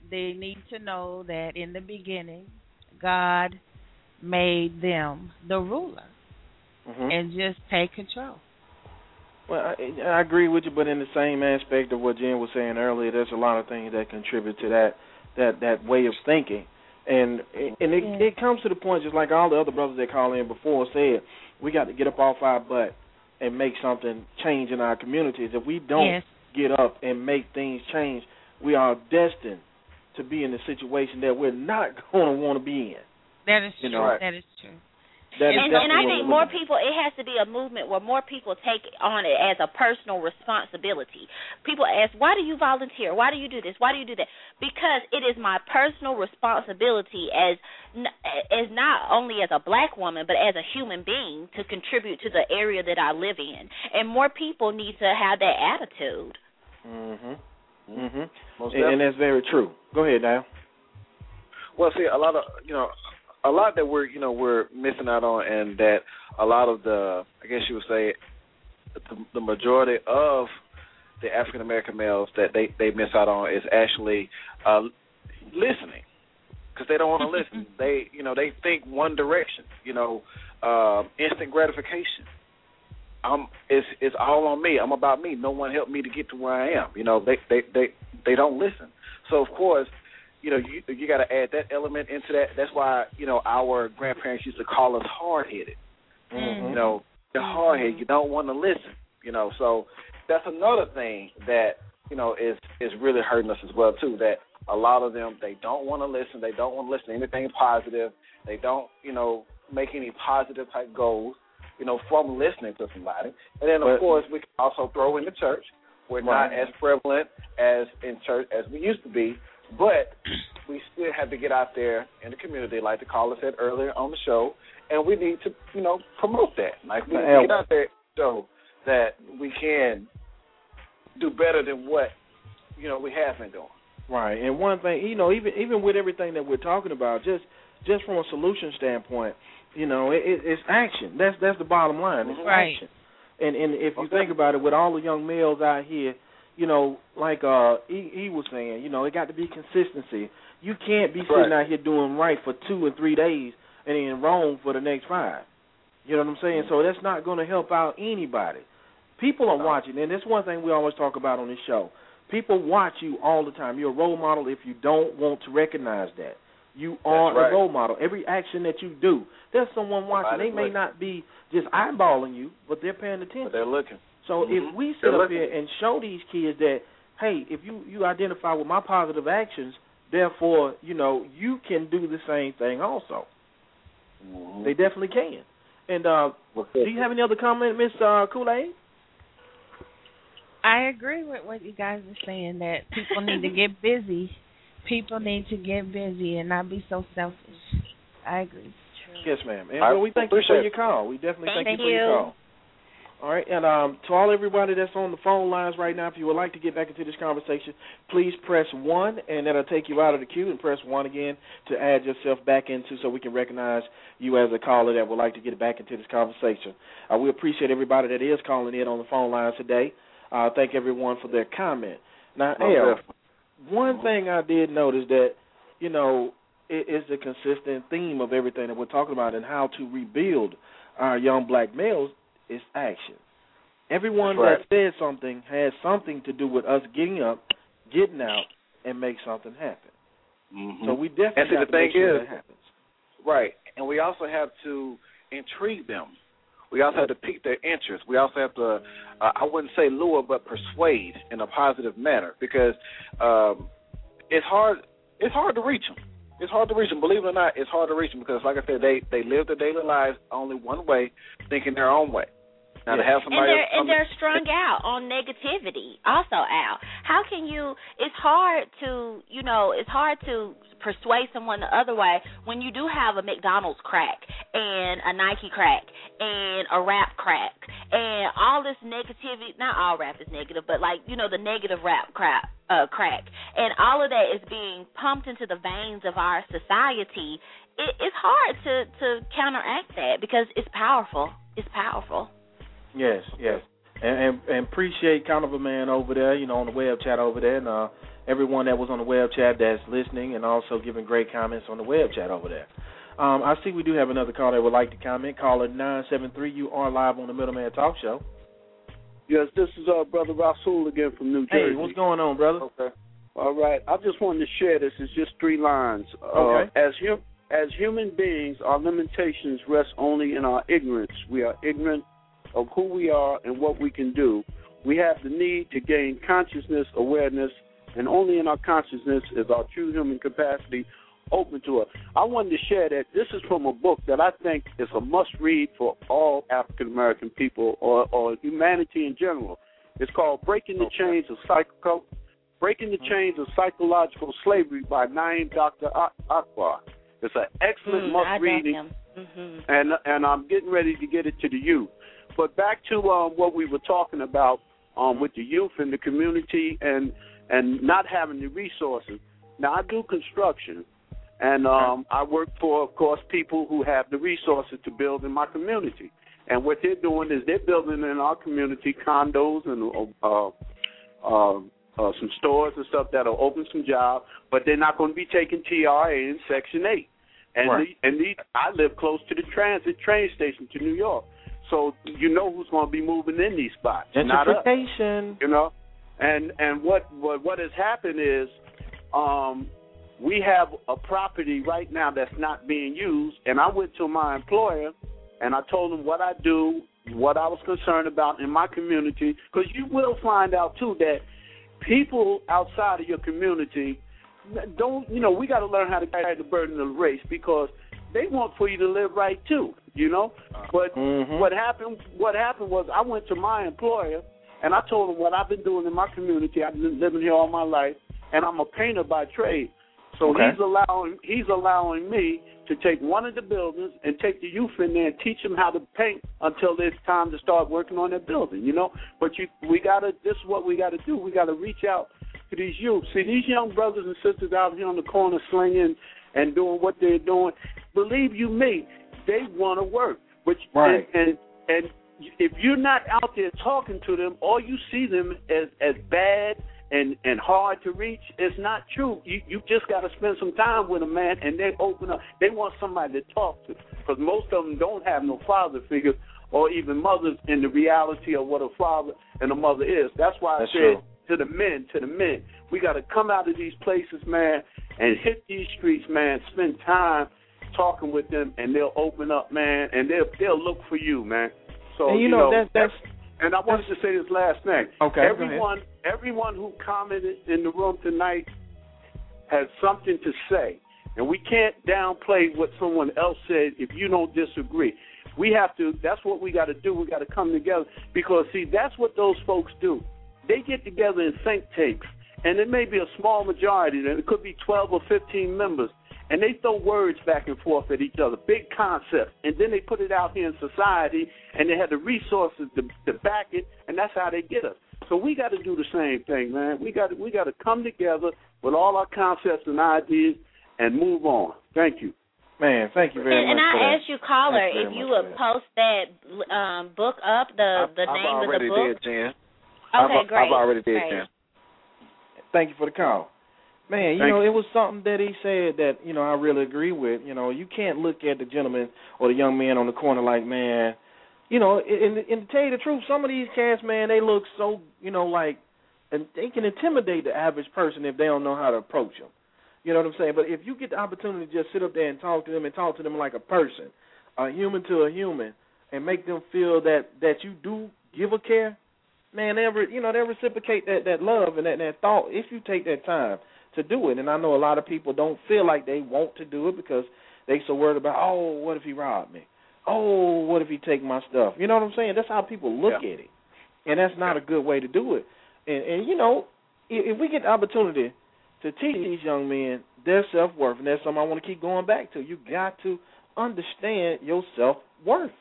they need to know that in the beginning, God made them the ruler Mhm. and just take control. Well, I, I agree with you, but in the same aspect of what Jen was saying earlier, there's a lot of things that contribute to that that that way of thinking, and and it Yeah. it comes to the point, just like all the other brothers that call in before said, we got to get up off our butt and make something change in our communities. If we don't Yes. get up and make things change, we are destined to be in a situation that we're not going to want to be in. That is You true. know, that is true. That is and, and I think more people, it has to be a movement where more people take on it as a personal responsibility. People ask, why do you volunteer? Why do you do this? Why do you do that? Because it is my personal responsibility as as not only as a black woman, but as a human being to contribute to the area that I live in. And more people need to have that attitude. Mhm. Mhm. Most And, and that's very true. Go ahead, now. Well, see, a lot of you know, a lot that we're you know we're missing out on, and that a lot of the I guess you would say the, the majority of the African American males that they they miss out on is actually uh listening because they don't want to listen. They you know they think one direction. You know, uh, instant gratification. I'm it's it's all on me. I'm about me. No one helped me to get to where I am. You know, they they they they don't listen. So of course, you know, you you got to add that element into that. That's why you know our grandparents used to call us hard headed. Mhm. You know, you're hard headed. You don't want to listen. You know, so that's another thing that you know is is really hurting us as well too. That a lot of them they don't want to listen. They don't want to listen to anything positive. They don't you know make any positive type goals. You know, from listening to somebody. And then of But- course we can also throw in the church. We're not as prevalent as in church as we used to be, but we still have to get out there in the community, like the caller said earlier on the show, and we need to, you know, promote that. Like we need to get out there so that we can do better than what you know we have been doing. Right. And one thing, you know, even even with everything that we're talking about, just just from a solution standpoint, you know, it, it, it's action. That's that's the bottom line. It's Right. action. And and if you think about it, with all the young males out here, you know, like uh he, he was saying, you know, it got to be consistency. You can't be sitting Right. out here doing right for two and three days and then wrong for the next five. You know what I'm saying? So that's not going to help out anybody. People are watching, and that's one thing we always talk about on this show. People watch you all the time. You're a role model if you don't want to recognize that. You are right. a role model. Every action that you do, there's someone watching. Somebody's They may looking. not be just eyeballing you, but they're paying attention. But they're looking. So Mhm. if we sit They're up looking. here and show these kids that, hey, if you you identify with my positive actions, therefore, you know, you can do the same thing also. Mm-hmm. They definitely can. And uh do you have any other comment, Miss uh, Kool Aid? I agree with what you guys are saying that people need to get busy. People need to get busy and not be so selfish. I agree. Yes, ma'am. And well, we thank you for appreciate your call. We definitely thank, Thank you for your you. call. All right, and um, to all everybody that's on the phone lines right now, if you would like to get back into this conversation, please press one, and that'll take you out of the queue, and press one again to add yourself back into, so we can recognize you as a caller that would like to get back into this conversation. Uh, we appreciate everybody that is calling in on the phone lines today. Uh, thank everyone for their comment. Now, Most Al, definitely. One thing I did notice that, you know, it is the consistent theme of everything that we're talking about and how to rebuild our young black males is action. Everyone That's that said something has something to do with us getting up, getting out, and make something happen. Mhm. So we definitely And see, got the to make thing sure is- that happens. Right. And we also have to intrigue them We also have to pique their interest. We also have to, uh, I wouldn't say lure, but persuade in a positive manner because um, it's hard. It's hard to reach them. It's hard to reach them. Believe it or not, it's hard to reach them because, like I said, they they live their daily lives only one way, thinking their own way. Now to have and they're and they're strung out on negativity. Also, Al, how can you? It's hard to you know it's hard to persuade someone the other way when you do have a McDonald's crack and a Nike crack and a rap crack and all this negativity. Not all rap is negative, but like you know the negative rap crap uh, crack and all of that is being pumped into the veins of our society. It, it's hard to to counteract that because it's powerful. It's powerful. Yes, yes. And, and and appreciate Carnival Man over there, you know, on the web chat over there, and uh, everyone that was on the web chat that's listening and also giving great comments on the web chat over there. Um, I see we do have another caller that would like to comment. Caller nine seven three. You are live on the Middleman Talk Show. Yes, this is uh, brother Rasul again from New Jersey. Hey, what's going on, brother? Okay. All right. I just wanted to share this. It's just three lines. Okay. Uh, as hum- as human beings, our limitations rest only in our ignorance. We are ignorant of who we are and what we can do. We have the need to gain consciousness, awareness, and only in our consciousness is our true human capacity open to us. I wanted to share that this is from a book that I think is a must read for all African American people or, or humanity in general. It's called Breaking the Chains of Psycho Breaking the Chains of Psychological Slavery by Naeem Dr. Ak- Akbar. It's an excellent Mm, must reading him. Mhm. and and I'm getting ready to get it to the youth. But back to um, what we were talking about um, with the youth and the community and and not having the resources. Now I do construction, and um, I work for, of course, people who have the resources to build in my community. And what they're doing is they're building in our community condos and uh, uh, uh, some stores and stuff that'll open some jobs, but they're not going to be taking TRA in Section 8. And Right. the, and these, I live close to the transit train station to New York, so you know who's going to be moving in these spots. Not us Gentrification. you know and and what what what has happened is um we have a property right now that's not being used and i went to my employer and i told him what i do what i was concerned about in my community because you will find out too that people outside of your community don't you know we got to learn how to carry the burden of the race because they want for you to live right too you know but Mhm. what happened what happened was i went to my employer and I told him what I've been doing in my community. I've been living here all my life, and I'm a painter by trade. So Okay. he's allowing he's allowing me to take one of the buildings and take the youth in there and teach them how to paint until it's time to start working on that building. You know, but you we gotta this is what we got to do. We got to reach out to these youth. See these young brothers and sisters out here on the corner slinging and doing what they're doing. Believe you me, they want to work. Which Right. and, and and if you're not out there talking to them, or you see them as as bad and and hard to reach, it's not true. You you just got to spend some time with them, man, and they open up. They want somebody to talk to because most of them don't have no father figures or even mothers in the reality of what a father and a mother is. That's why I That's said true. to the men, to the men, we got to come out of these places, man, and hit these streets, man. Spend time talking with them, and they'll open up, man, and they'll they'll look for you, man. So and you, know, that's that's and I wanted to say this last thing. Okay. Everyone, everyone who commented in the room tonight has something to say, and we can't downplay what someone else said if you don't disagree. We have to. That's what we got to do. We got to come together because see, that's what those folks do. They get together in think tanks, and it may be a small majority. and It could be 12 or 15 members, and they throw words back and forth at each other, big concepts, and then they put it out here in society, and they have the resources to, to back it, and that's how they get us. So we got to do the same thing, man. We got to, we got to come together with all our concepts and ideas and move on. Thank you. man. Thank you very And, and much. for I that. asked you, caller, Thank you very if you would that. post that um, book up, the the I've name of the book. did, Jen. Okay, I've, great. I've already did, Great. Jen. Thank you for the call. Man, you Thank know, it was something that he said that, you know, I really agree with. You know, you can't look at the gentleman or the young man on the corner like, man, you know, and, and to tell you the truth, some of these cats, man, they look so, you know, like, and they can intimidate the average person if they don't know how to approach them. You know what I'm saying? But if you get the opportunity to just sit up there and talk to them and talk to them like a person, a human to a human, and make them feel that that you do give a care, man, they ever you know they reciprocate that that love and that that thought if you take that time to do it. And I know a lot of people don't feel like they want to do it because they so worried about oh what if he robbed me, oh what if he take my stuff. You know what I'm saying? That's how people look Yeah. at it, and that's not a good way to do it. And and you know if, if we get the opportunity to teach these young men their self worth, and that's something I want to keep going back to. You got to understand your self worth.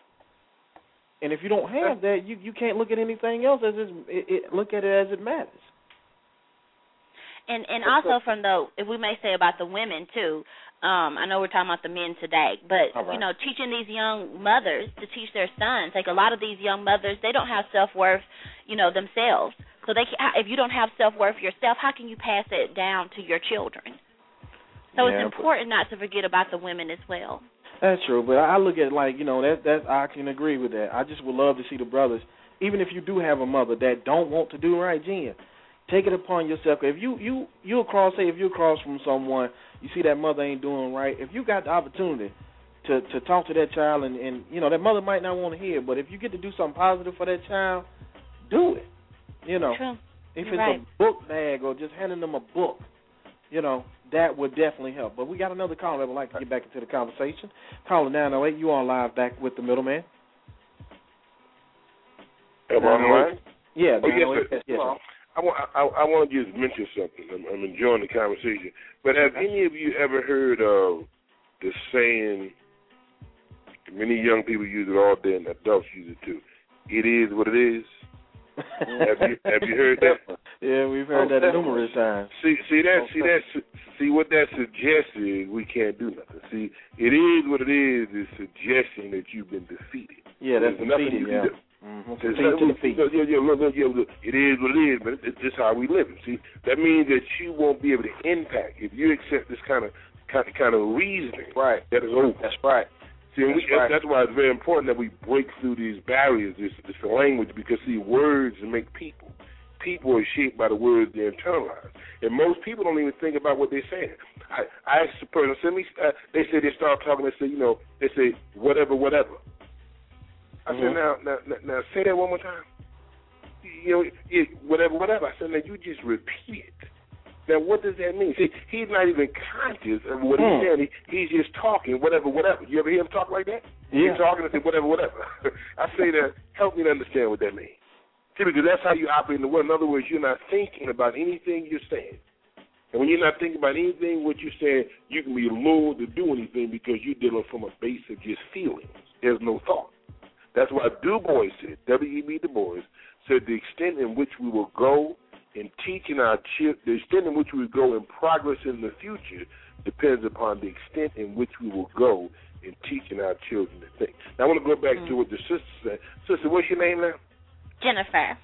And if you don't have that, you you can't look at anything else as it, it, it look at it as it matters. And and also from the if we may say about the women too, um, I know we're talking about the men today, but right. you know, teaching these young mothers to teach their sons. Like a lot of these young mothers, they don't have self worth, you know, themselves. So they can, if you don't have self worth yourself, how can you pass it down to your children? So Yeah, it's important not to forget about the women as well. That's true, but I look at like you know that that I can agree with that. I just would love to see the brothers, even if you do have a mother that don't want to do right, Jen, take it upon yourself. If you you you across, say if you across from someone, you see that mother ain't doing right. If you got the opportunity to to talk to that child, and and you know that mother might not want to hear, but if you get to do something positive for that child, do it. You know, True. if You're it's right. a book bag or just handing them a book, you know, that would definitely help. But we got another caller that would like to get back into the conversation. Caller 908, you on live back with the middleman. Am I on? Yeah, Oh, yes, oh sir. yes, yes, sir. I want I, I want to just mention something. I'm, I'm enjoying the conversation. But have any of you ever heard of the saying? Many young people use it all day, and adults use it too. It is what it is. have you have you heard that? Yeah, we've heard Oh, that numerous times. See, see that, see that, see what that suggests is we can't do nothing. See, it is what it is is suggesting that you've been defeated. Yeah, that's There's defeated, yeah. Mm-hmm. It's Defeat to. Yeah, yeah, look, look, yeah, look, it is what it is, but it's just how we live. See, that means that you won't be able to impact if you accept this kind of kind of, kind of reasoning. Right. That is over. That's right. See, and we, That's right. that's why it's very important that we break through these barriers, this this language, because see, words make people. People are shaped by the words they internalize, and most people don't even think about what they're saying. I, I asked the person, send me. Uh, they say they start talking. They say, you know, they say whatever, whatever. I Mhm. said, now, now, now, say that one more time. You know, yeah, whatever, whatever. I said, now you just repeat it. Now, what does that mean? See, he's not even conscious of what Hmm. he's saying. He, he's just talking, whatever, whatever. You ever hear him talk like that? Yeah. He's talking and say, whatever, whatever. I say that, help me to understand what that means. See, because that's how you operate in the world. In other words, you're not thinking about anything you're saying. And when you're not thinking about anything what you're saying, you can be lured to do anything because you're dealing from a base of just feelings. There's no thought. That's why Du Bois said, W.E.B. Du Bois, said the extent in which we will go in teaching our children, the extent in which we will go in progress in the future depends upon the extent in which we will go in teaching our children to think. Now, I want to go back to what the sister said. Sister, what's your name now? Jennifer.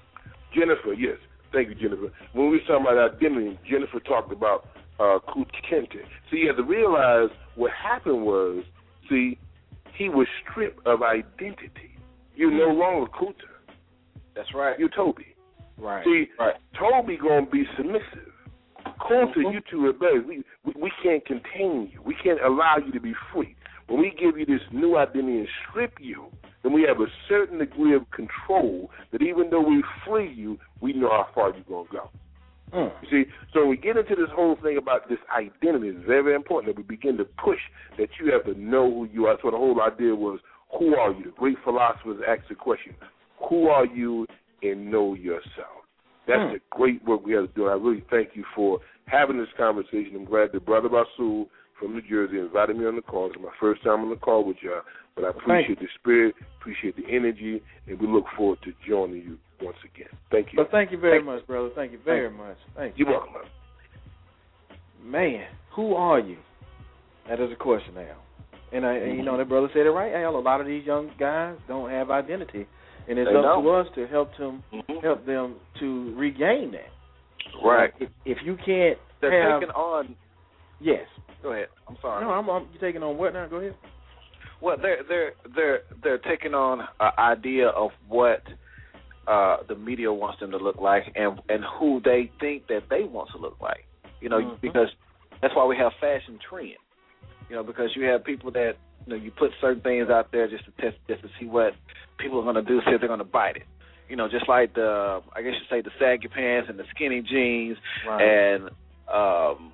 Jennifer, yes. Thank you, Jennifer. When we were talking about identity, Jennifer talked about uh, Kinte. So you have to realize what happened was, see, he was stripped of identity. You're no longer Kunta. That's right. You're Toby. Right. See, Right. Toby gonna be submissive. Kunta, you two rebellious. We, we we can't contain you. We can't allow you to be free. When we give you this new identity and strip you, then we have a certain degree of control that even though we free you, we know how far you're gonna go. Mm. You see, so when we get into this whole thing about this identity, it's very, very important that we begin to push that you have to know who you are. What the whole idea was. Who are you? The great philosophers ask the question, who are you and know yourself. That's Hmm. the great work we have to do. I really thank you for having this conversation. I'm glad that Brother Rasul from New Jersey invited me on the call. It's my first time on the call with y'all, but I Thank appreciate the spirit, appreciate the energy, and we look forward to joining you once again. Thank you. But thank you very much, brother. Thank you very much. Thank you. You're welcome. Man, who are you? That is a question now. And I, and you know, that brother said it right. Al. A lot of these young guys don't have identity, and it's They up to don't. us to help them help them to regain that. Right. If, if you can't They're have, taking on. yes. Go ahead. I'm sorry. No, I'm, I'm you taking on what now? Go ahead. Well, they're they're they're they're taking on an idea of what uh the media wants them to look like and and who they think that they want to look like. You know, Mhm. because that's why we have fashion trend. You know, because you have people that you know, you put certain things out there just to test, just to see what people are going to do, see if they're going to bite it. You know, just like the, I guess you say the saggy pants and the skinny jeans, Right. and um,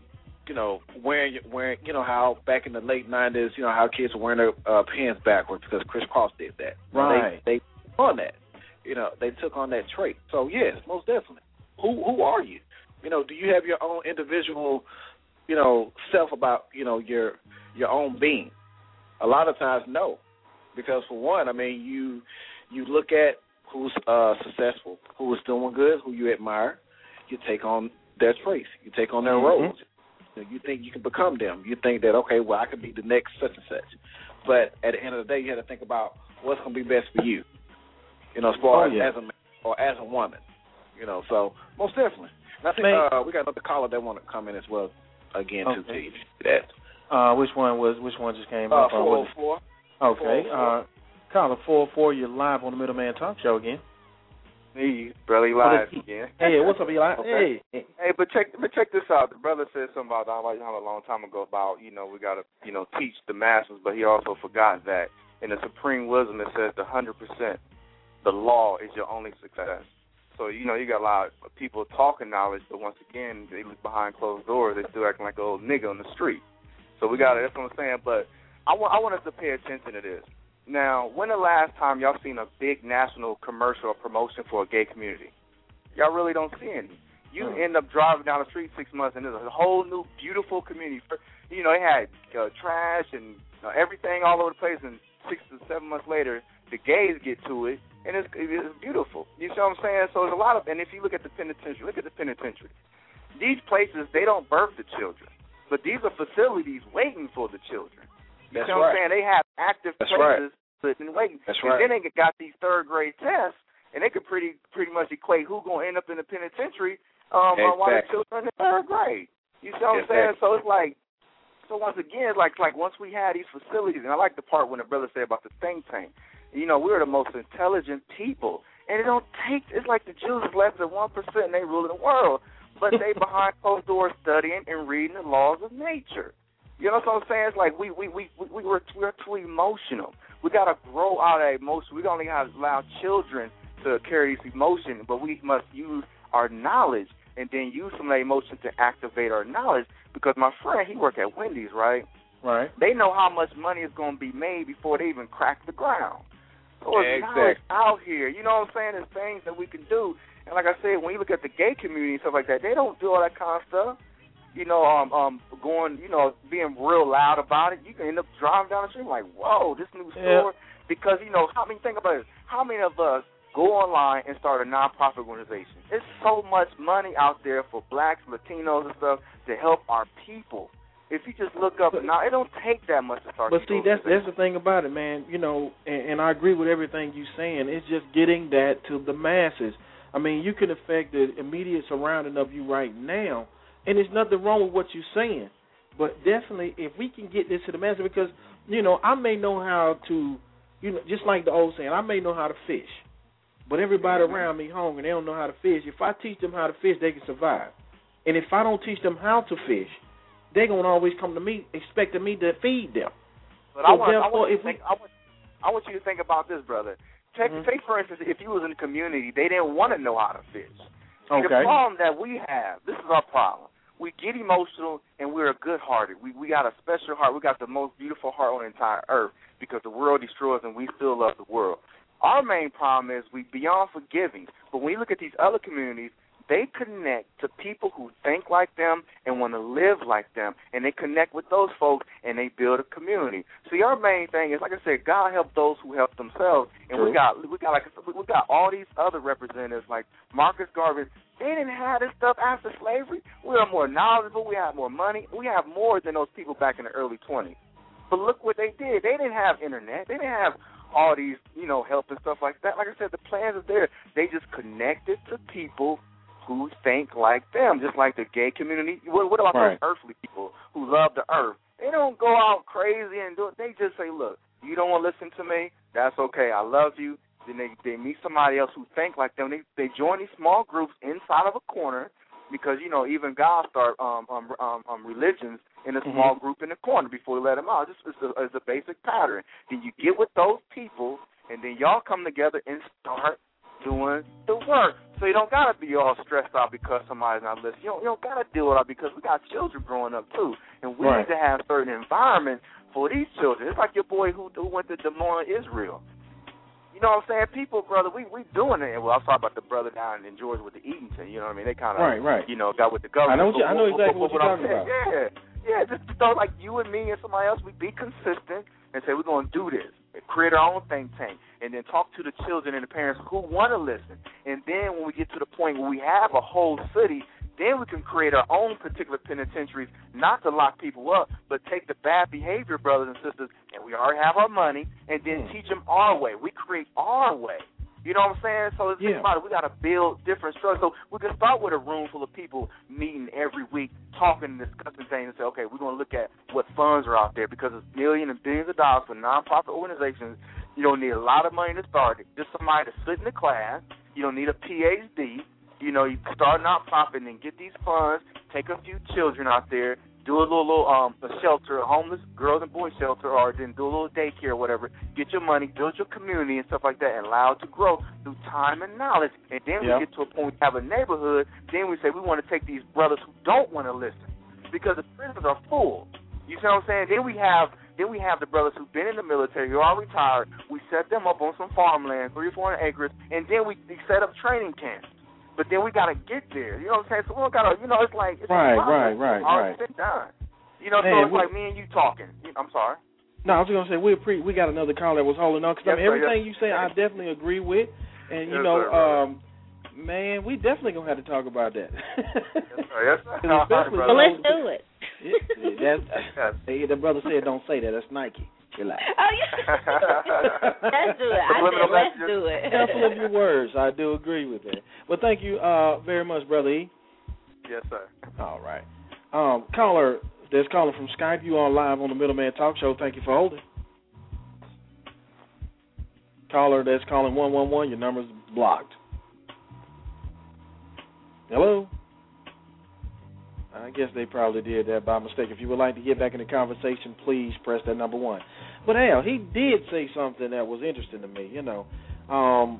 you know, wearing wearing, you know how back in the late '90s, you know how kids were wearing their uh, pants backwards because Kris Kross did that. Right. They, they took on that. You know, they took on that trait. So yes, most definitely. Who who are you? You know, do you have your own individual, you know, self about you know your your own being? A lot of times, no, because for one, I mean, you you look at who's uh successful, who is doing good, who you admire. You take on their traits. You take on their Mhm. roles. You, think you can become them. You think that okay, well, I could be the next such and such. But at the end of the day, you have to think about what's going to be best for you. You know, as far Oh, as yeah. as a man or as a woman. You know, so most definitely. And I think Man. uh, we got another caller that want to come in as well. Again, too, Okay. to you that. Uh, which one was? Which one just came Uh, up? Or was it- 404. Okay. Uh, caller four four. You're live on the Middleman Talk Show again. Me, brother, What live is- again. Hey, what's up, Eli? Okay. Hey. Hey, but check but check this out. The brother said something about I like a long time ago about you know we gotta you know teach the masses, but he also forgot that in the supreme wisdom it says the hundred percent, the law is your only success. So you know you got a lot of people talking knowledge, but once again they look behind closed doors. They still acting like an old nigga on the street. So we got to That's what I'm saying. But I want I want us to pay attention to this. Now, when the last time y'all seen a big national commercial or promotion for a gay community? Y'all really don't see any. You Hmm. end up driving down the street six months, and there's a whole new beautiful community. You know, they had uh, trash and uh, everything all over the place, and six to seven months later, the gays get to it, and it's it's beautiful. You see what I'm saying? So there's a lot of, and if you look at the penitentiary, look at the penitentiary. These places they don't birth the children, but these are facilities waiting for the children. You That's see what. I'm saying? They have active That's right. places sitting waiting. That's and right. then they got these third grade tests, and they could pretty pretty much equate who gonna end up in the penitentiary um, uh, while the children are in third grade. You see what I'm saying? So it's like, so once again, like like once we had these facilities, and I like the part when the brother said about the think tank. You know, we're the most intelligent people, and it don't take. It's like the Jews is less than one percent, and they rule the world, but they behind closed doors studying and reading the laws of nature. You know what I'm saying? It's like we we we we we were we're too emotional. We gotta grow out of emotion. We only gotta allow children to carry this emotion, but we must use our knowledge and then use some of that emotion to activate our knowledge. Because my friend, he worked at Wendy's, right? Right. They know how much money is going to be made before they even crack the ground. So it's Exactly. knowledge out here. You know what I'm saying? There's things that we can do. And like I said, when you look at the gay community and stuff like that, they don't do all that kind of stuff. You know, um, um, going, you know, being real loud about it. You can end up driving down the street like, whoa, this new Yeah. store. Because you know, how many think about it? How many of us go online and start a nonprofit organization? There's so much money out there for blacks, Latinos, and stuff to help our people. If you just look up now, it don't take that much to start. But see, that's that's the thing about it, man. You know, and, and I agree with everything you're saying. It's just getting that to the masses. I mean, you can affect the immediate surrounding of you right now, and there's nothing wrong with what you're saying. But definitely, if we can get this to the masses, because you know, I may know how to, you know, just like the old saying, I may know how to fish, but everybody mm-hmm. around me hungry, they don't know how to fish. If I teach them how to fish, they can survive. And if I don't teach them how to fish, they're gonna always come to me expecting me to feed them. But So I want, I want if to we- think. I want, I want you to think about this, brother. Take, Mhm. take for instance, if you was in a community, they didn't want to know how to fish. Okay. The problem that we have, this is our problem. We get emotional and we're good-hearted. We we got a special heart. We got the most beautiful heart on the entire earth because the world destroys and we still love the world. Our main problem is we beyond forgiving. But when you look at these other communities, they connect to people who think like them and want to live like them, and they connect with those folks and they build a community. See, our main thing is, like I said, God help those who help themselves, and we got we got like we got all these other representatives like Marcus Garvey. They didn't have this stuff after slavery. We are more knowledgeable. We have more money. We have more than those people back in the early 20s. But look what they did. They didn't have internet. They didn't have all these, you know, help and stuff like that. Like I said, the plans are there. They just connected to people who think like them, just like the gay community. What, what about Right. those earthly people who love the earth? They don't go out crazy and do it. They just say, look, you don't want to listen to me? That's okay. I love you. Then they they meet somebody else who think like them. They they join these small groups inside of a corner. because you know even God start um um um, um religions in a small Mhm. group in the corner before we let them out. Just it's a, it's a basic pattern. Then you get with those people, and then y'all come together and start doing the work. So you don't gotta be all stressed out because somebody's not listening. You don't, you don't gotta deal with it because we got children growing up too, and we Right. need to have certain environments for these children. It's like your boy who, who went to Dimona, Israel. You know what I'm saying? People, brother, we we doing it. Well, I was talking about the brother down in Georgia with the Eatonton. You know what I mean? They kind of, Right, right. you know, got with the government. I know what you- I know exactly what you're talking about. Yeah, yeah. Just thought like you and me and somebody else, we be consistent and say we're going to do this. Create our own think tank, and then talk to the children and the parents who want to listen. And then when we get to the point where we have a whole city, then we can create our own particular penitentiaries, not to lock people up, but take the bad behavior, brothers and sisters, and we already have our money, and then Hmm. teach them our way. We create our way. You know what I'm saying? So let's Yeah. think about it. We got to build different structures. So we can start with a room full of people meeting every week, talking and discussing things, and say, okay, we're going to look at what funds are out there because it's millions and billions of dollars for nonprofit organizations. You don't need a lot of money to start it. Just somebody to sit in the class. You don't need a PhD. You know, you start a nonprofit and get these funds. Take a few children out there. Do a little, little um a shelter, a homeless girls and boys shelter, or then do a little daycare or whatever. Get your money, build your community and stuff like that, and allow it to grow through time and knowledge. And then Yeah. we get to a point we have a neighborhood. Then we say we want to take these brothers who don't want to listen because the prisons are full. You see what I'm saying? Then we have then we have the brothers who've been in the military, who are retired. We set them up on some farmland, three or four acres, and then we set up training camps. But then we gotta get there. You know what I'm saying? So we gotta, you know, it's like it's Right, right, right, It's already right. been done. You know, Man, so it's we- like me and you talking. I'm sorry. No, I was gonna say we pre- we got another call that was holding on because I Yes, mean everything yes. you say I definitely agree with, and you Yes, know, sir, um, man, we definitely gonna have to talk about that. Yes, sir. Especially Well, let's do it. Yeah, that's, hey, the brother said don't say that. That's Nike. Relax. Oh, yeah. let's do it. I Subliminal said let's do it. Careful of your words. I do agree with that. Well, thank you uh, very much, brother E. Yes, sir. All right. Um, caller, there's caller from Skype. You on live on the Middleman Talk Show. Thank you for holding. Caller that's calling 111, your number's blocked. Hello? I guess they probably did that by mistake. If you would like to get back in the conversation, please press that number one. But hell, he did say something that was interesting to me. You know, um,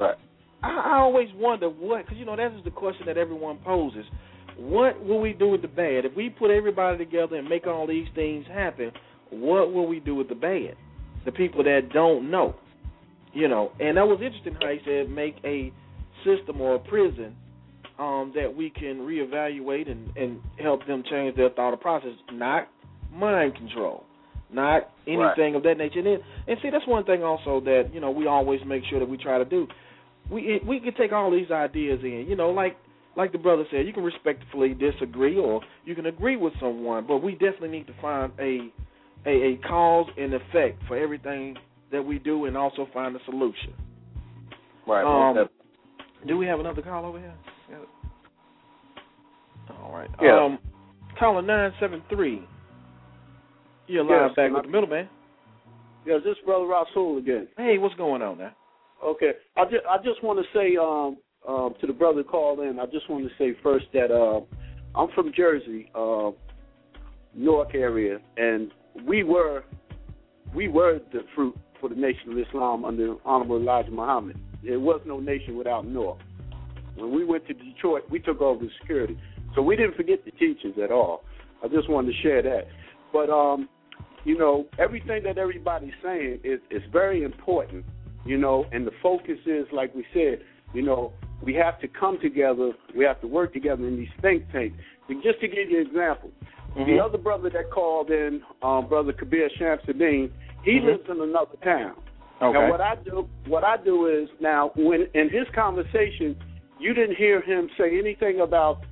I, I always wonder what, because you know that is the question that everyone poses. What will we do with the bad? If we put everybody together and make all these things happen, what will we do with the bad? The people that don't know, you know. And that was interesting how he said make a system or a prison um, that we can reevaluate and, and help them change their thought process, not mind control, not anything of that nature. And, then, and see, that's one thing also that you know we always make sure that we try to do. We we can take all these ideas in, you know, like like the brother said, you can respectfully disagree or you can agree with someone, but we definitely need to find a a, a cause and effect for everything that we do, and also find a solution. Right. Um, do we have another call over here? Yeah. All right. Yeah. Um, caller nine seven three. You're Yes, live back my- with the middleman. Yes, this is Brother Rasul again. Hey, what's going on now? Okay, I just I just want to say um, um, to the brother called in. I just want to say first that uh, I'm from Jersey, uh, Newark area, and we were we were the fruit for the Nation of Islam under Honorable Elijah Muhammad. There was no nation without Newark. When we went to Detroit, we took over the security, so we didn't forget the teachers at all. I just wanted to share that. But um, you know, everything that everybody's saying is is very important you know, and the focus is, like we said, you know, we have to come together, we have to work together in these think tanks. And just to give you an example, the other brother that called in, um, Brother Kabir Shamsuddin, he Mhm. lives in another town. Okay. Now, what I do, what I do is now, when in his conversation, you didn't hear him say anything about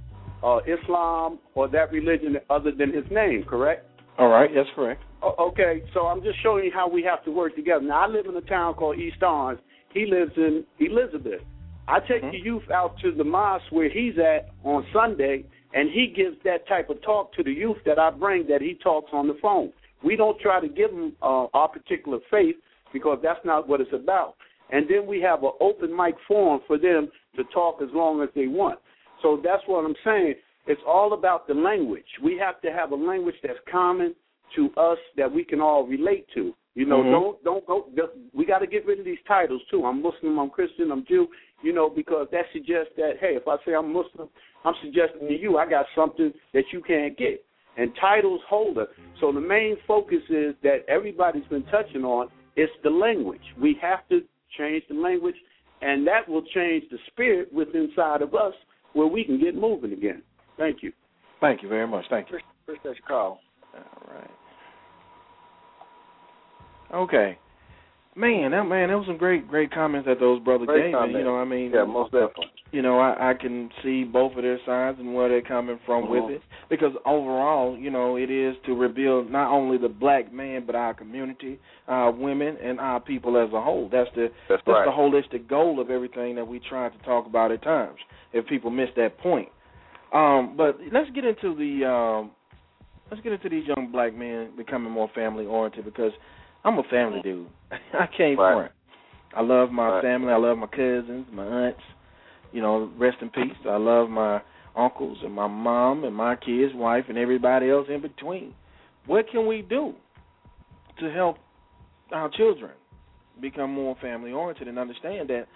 uh, Islam or that religion other than his name, correct? All right, that's correct. Okay, so I'm just showing you how we have to work together. Now, I live in a town called East Orange. He lives in Elizabeth. I take the youth out to the mosque where he's at on Sunday, and he gives that type of talk to the youth that I bring that he talks on the phone. We don't try to give them uh, our particular faith because that's not what it's about. And then we have an open mic forum for them to talk as long as they want. So that's what I'm saying. It's all about the language. We have to have a language that's common to us that we can all relate to. You know, Mhm. don't don't go. Just, we got to get rid of these titles too. I'm Muslim, I'm Christian, I'm Jew. You know, because that suggests that hey, if I say I'm Muslim, I'm suggesting to you I got something that you can't get. And titles hold us. So the main focus is that everybody's been touching on. It's the language. We have to change the language, and that will change the spirit within inside of us, where we can get moving again. Thank you. Thank you very much. Thank you. Appreciate your call. All right. Okay. Man, that man, that was some great, great comments that those brothers Great gave. comment. Me, you know, what I mean, Yeah, most definitely. you know, I, I can see both of their sides and where they're coming from Mhm. with it. Because overall, you know, it is to rebuild not only the black man but our community, our women, and our people as a whole. That's the That's that's right. the holistic goal of everything that we try to talk about at times. If people miss that point, um, but let's get into the um, let's get into these young black men becoming more family oriented because I'm a family dude. I can't Right. front. I love my Right. family. I love my cousins, my aunts. You know, rest in peace. I love my uncles and my mom and my kids, wife, and everybody else in between. What can we do to help our children become more family oriented and understand that,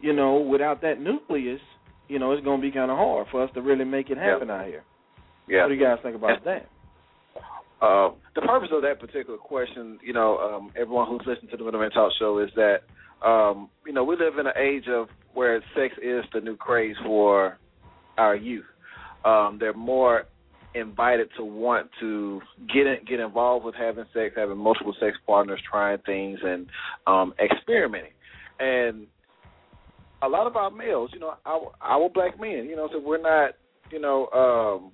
you know, without that nucleus, you know, it's going to be kind of hard for us to really make it happen out here. Yeah. What do you guys think about that? Uh, the purpose of that particular question, you know, um, everyone who's listening to the Middleman Talk Show is that, um, you know, we live in an age of where sex is the new craze for our youth. Um, they're more invited to want to get in, get involved with having sex, having multiple sex partners, trying things, and um, experimenting. And a lot of our males, you know, our our black men, you know, so we're not, you know, um,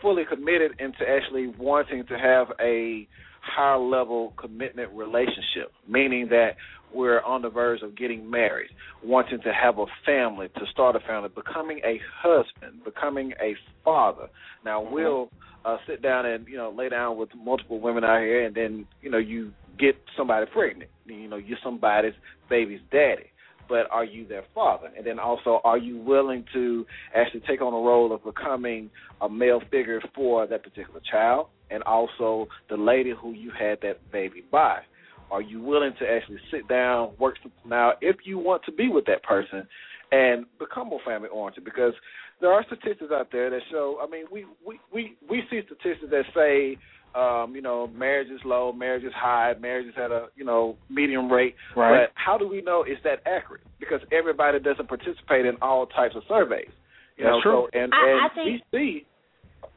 fully committed into actually wanting to have a higher level commitment relationship, meaning that we're on the verge of getting married, wanting to have a family, to start a family, becoming a husband, becoming a father. Now we'll uh, sit down and you know lay down with multiple women out here, and then you know you get somebody pregnant. You know you're somebody's baby's daddy but are you their father? And then also, are you willing to actually take on the role of becoming a male figure for that particular child, and also the lady who you had that baby by? Are you willing to actually sit down, work something out, if you want to be with that person, and become more family oriented? Because there are statistics out there that show. I mean, we we we we see statistics that say um, you know, marriage is low, marriage is high, marriage is at a, you know, medium rate. Right. But how do we know is that accurate? Because everybody doesn't participate in all types of surveys. You That's know, true. so and, I- and I think- we see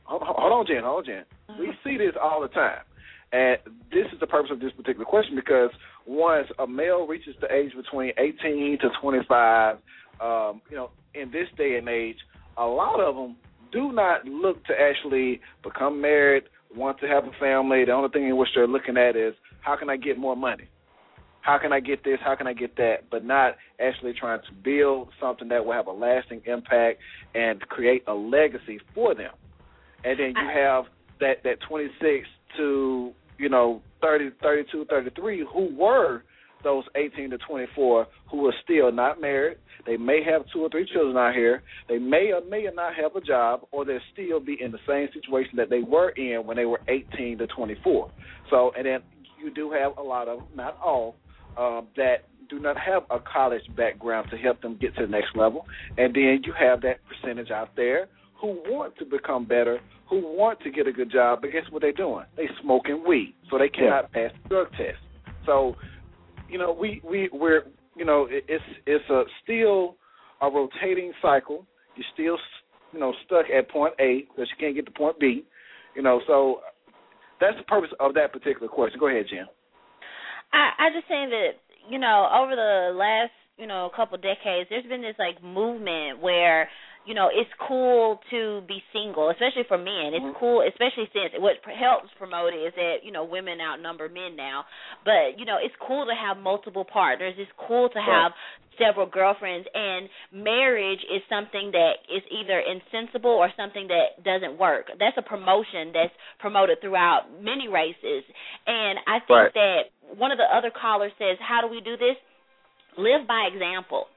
hold, hold on, Jen, hold on, Jen. We see this all the time. And this is the purpose of this particular question because once a male reaches the age between 18 to 25, um, you know, in this day and age, a lot of them do not look to actually become married, want to have a family. The only thing in which they're looking at is how can I get more money? How can I get this? How can I get that? But not actually trying to build something that will have a lasting impact and create a legacy for them. And then you have that that 26 to you know 30, 32, 33 who were those 18 to 24 who are still not married. They may have two or three children out here. They may or may not have a job, or they'll still be in the same situation that they were in when they were 18 to 24. So, and then you do have a lot of, not all, um, that do not have a college background to help them get to the next level. And then you have that percentage out there who want to become better, who want to get a good job, but guess what they're doing? They smoking weed, so they cannot pass the drug test. So, you know, we we we're you know it, it's it's a still a rotating cycle. You're still you know stuck at point A because you can't get to point B. You know, so that's the purpose of that particular question. Go ahead, Jim. I I just saying that you know over the last you know a couple decades, there's been this like movement where you know it's cool to be single, especially for men. It's mm-hmm. cool, especially since what helps promote it is that you know women outnumber men now. But you know it's cool to have multiple partners. It's cool to have several girlfriends and marriage is something that is either insensible or something that doesn't work. That's a promotion that's promoted throughout many races. And I think Right. that one of the other callers says, How do we do this? Live by example.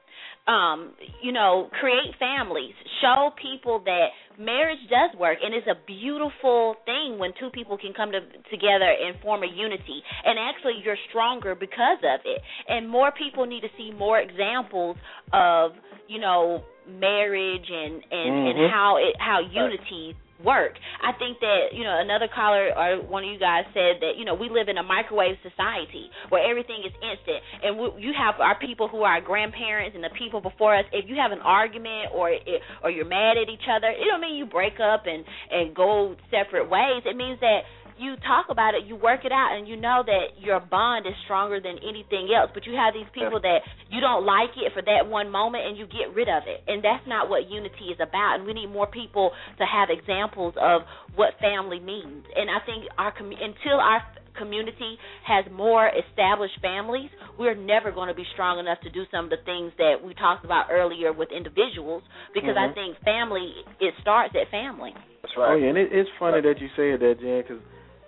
Um, you know, create families, show people that marriage does work, and it's a beautiful thing when two people can come to, together and form a unity. And actually, you're stronger because of it. And more people need to see more examples of, you know, marriage and and mm-hmm. and how it how unity work. I think that you know another caller or one of you guys said that you know we live in a microwave society where everything is instant, and we, you have our people who are our grandparents and the people before us. If you have an argument or it, or you're mad at each other, it don't mean you break up and and go separate ways. It means that you talk about it, you work it out, and you know that your bond is stronger than anything else. But you have these people that you don't like it for that one moment, and you get rid of it. And that's not what unity is about. And we need more people to have examples of what family means. And I think our com- until our community has more established families, we're never going to be strong enough to do some of the things that we talked about earlier with individuals. Because mm-hmm. I think family it starts at family. That's right. Oh yeah, and it, it's funny right. that you say that, Jen, because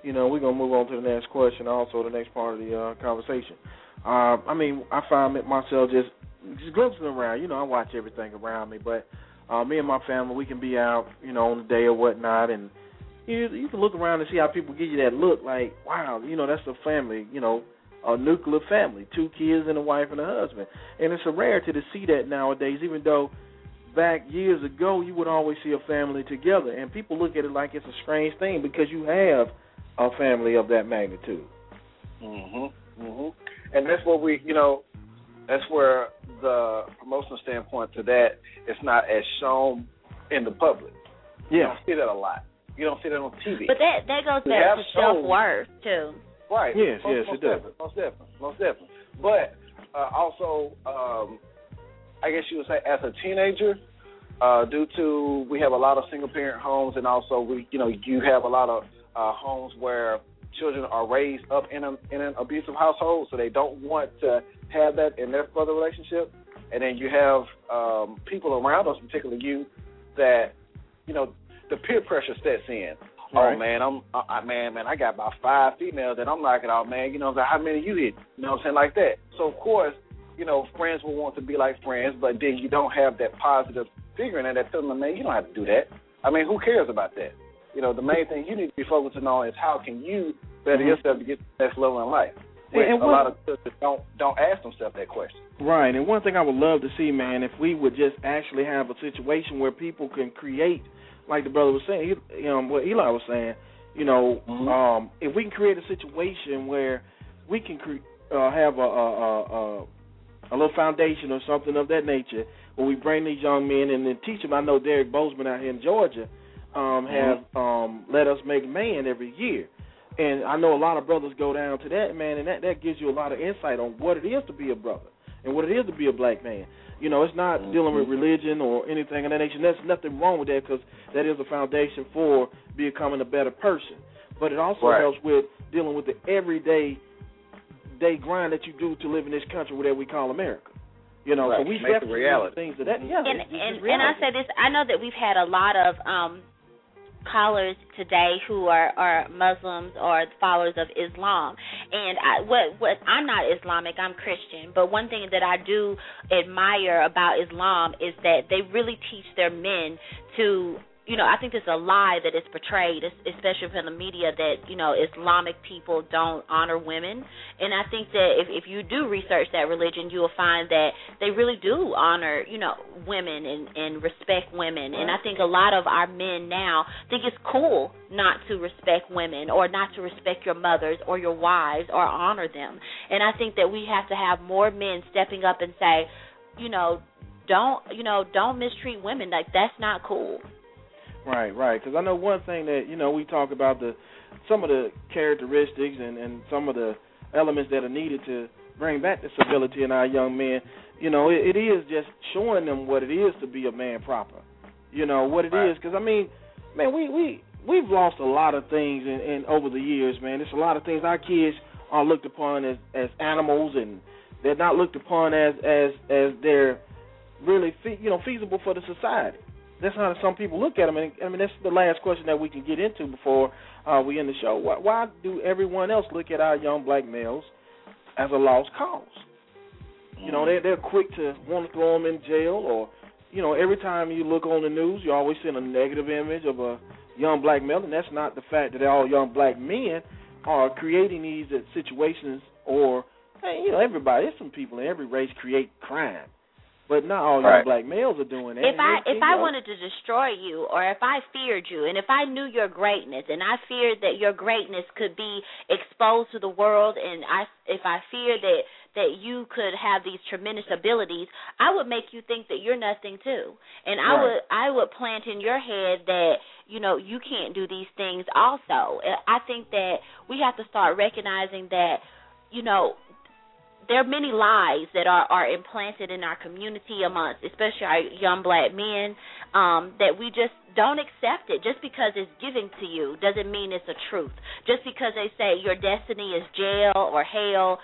you know, we're gonna move on to the next question, also the next part of the uh, conversation. Uh, I mean, I find myself just just glimpsing around. You know, I watch everything around me, but uh, me and my family, we can be out, you know, on the day or whatnot, and you you can look around and see how people give you that look, like, wow, you know, that's a family, you know, a nuclear family, two kids and a wife and a husband, and it's a rarity to see that nowadays. Even though back years ago you would always see a family together, and people look at it like it's a strange thing because you have a family of that magnitude. Mhm. Mhm. And that's what we, you know, that's where the promotional standpoint to that it's not as shown in the public. Yeah. You don't see that a lot. You don't see that on TV. But that that goes back to self worth too. Right. Yes, most, yes, most it does. Definitely, most definitely. Most definitely. But uh, also, um, I guess you would say, as a teenager, uh, due to we have a lot of single parent homes, and also we, you know, you have a lot of uh, homes where children are raised up in, a, in an abusive household, so they don't want to have that in their further relationship. And then you have um, people around us, particularly you, that you know the peer pressure sets in. Oh, right. Oh man, I'm I, man, man, I got about five females that I'm knocking out, man. You know, like, how many you hit? You know what I'm saying, like that. So of course, you know, friends will want to be like friends, but then you don't have that positive figure in there that them, man, you don't have to do that. I mean, who cares about that? You know, the main thing you need to be focusing on is how can you better mm-hmm. yourself to get to the next level in life. And, and a lot of sisters don't don't ask themselves that question. Right, and one thing I would love to see, man, if we would just actually have a situation where people can create, like the brother was saying, you know, what Eli was saying, you know, mm-hmm. um, if we can create a situation where we can cre- uh, have a, a, a, a little foundation or something of that nature, where we bring these young men and then teach them. I know Derrick Boazman out here in Georgia um, have um, let us make man every year. And I know a lot of brothers go down to that man, and that that gives you a lot of insight on what it is to be a brother and what it is to be a black man. You know, it's not mm-hmm. dealing with religion or anything of that nature. There's nothing wrong with that because that is a foundation for becoming a better person. But it also right. helps with dealing with the everyday day grind that you do to live in this country whatever we call America. You know, right. so we Make definitely reality. things of that. Yeah, and it's, and, it's and I say this. I know that we've had a lot of um callers today who are are Muslims or followers of Islam. And I what what I'm not Islamic, I'm Christian, but one thing that I do admire about Islam is that they really teach their men to you know, I think there's a lie that is portrayed, especially from the media, that you know Islamic people don't honor women. And I think that if if you do research that religion, you will find that they really do honor, you know, women and and respect women. And I think a lot of our men now think it's cool not to respect women or not to respect your mothers or your wives or honor them. And I think that we have to have more men stepping up and say, you know, don't you know don't mistreat women like that's not cool Right, right. Because I know one thing that you know we talk about the some of the characteristics and and some of the elements that are needed to bring back the civility in our young men. You know, it, it is just showing them what it is to be a man proper. You know what it right. is. Because I mean, man, we we we've lost a lot of things in, in over the years, man. There's a lot of things our kids are looked upon as as animals, and they're not looked upon as as as they're really fe- you know feasible for the society that's how some people look at them. And I mean, that's the last question that we can get into before uh, we end the show. Why, why do everyone else look at our young black males as a lost because You know, they're they're quick to want to throw them in jail, or you know, every time you look on the news, you always see a negative image of a young black male, and that's not the fact that all young black men are creating these situations, or hey, you know, everybody. There's some people in every race create crime. But not all right. young black males are doing that. If I if I wanted to destroy you, or if I feared you, and if I knew your greatness, and I feared that your greatness could be exposed to the world, and I if I feared that that you could have these tremendous abilities, I would make you think that you're nothing too, and I Right. would I would plant in your head that you know you can't do these things. Also, I think that we have to start recognizing that you know there are many lies that are are implanted in our community amongst especially our young black men um that we just don't accept it. Just because it's given to you doesn't mean it's a truth. Just because they say your destiny is jail or hell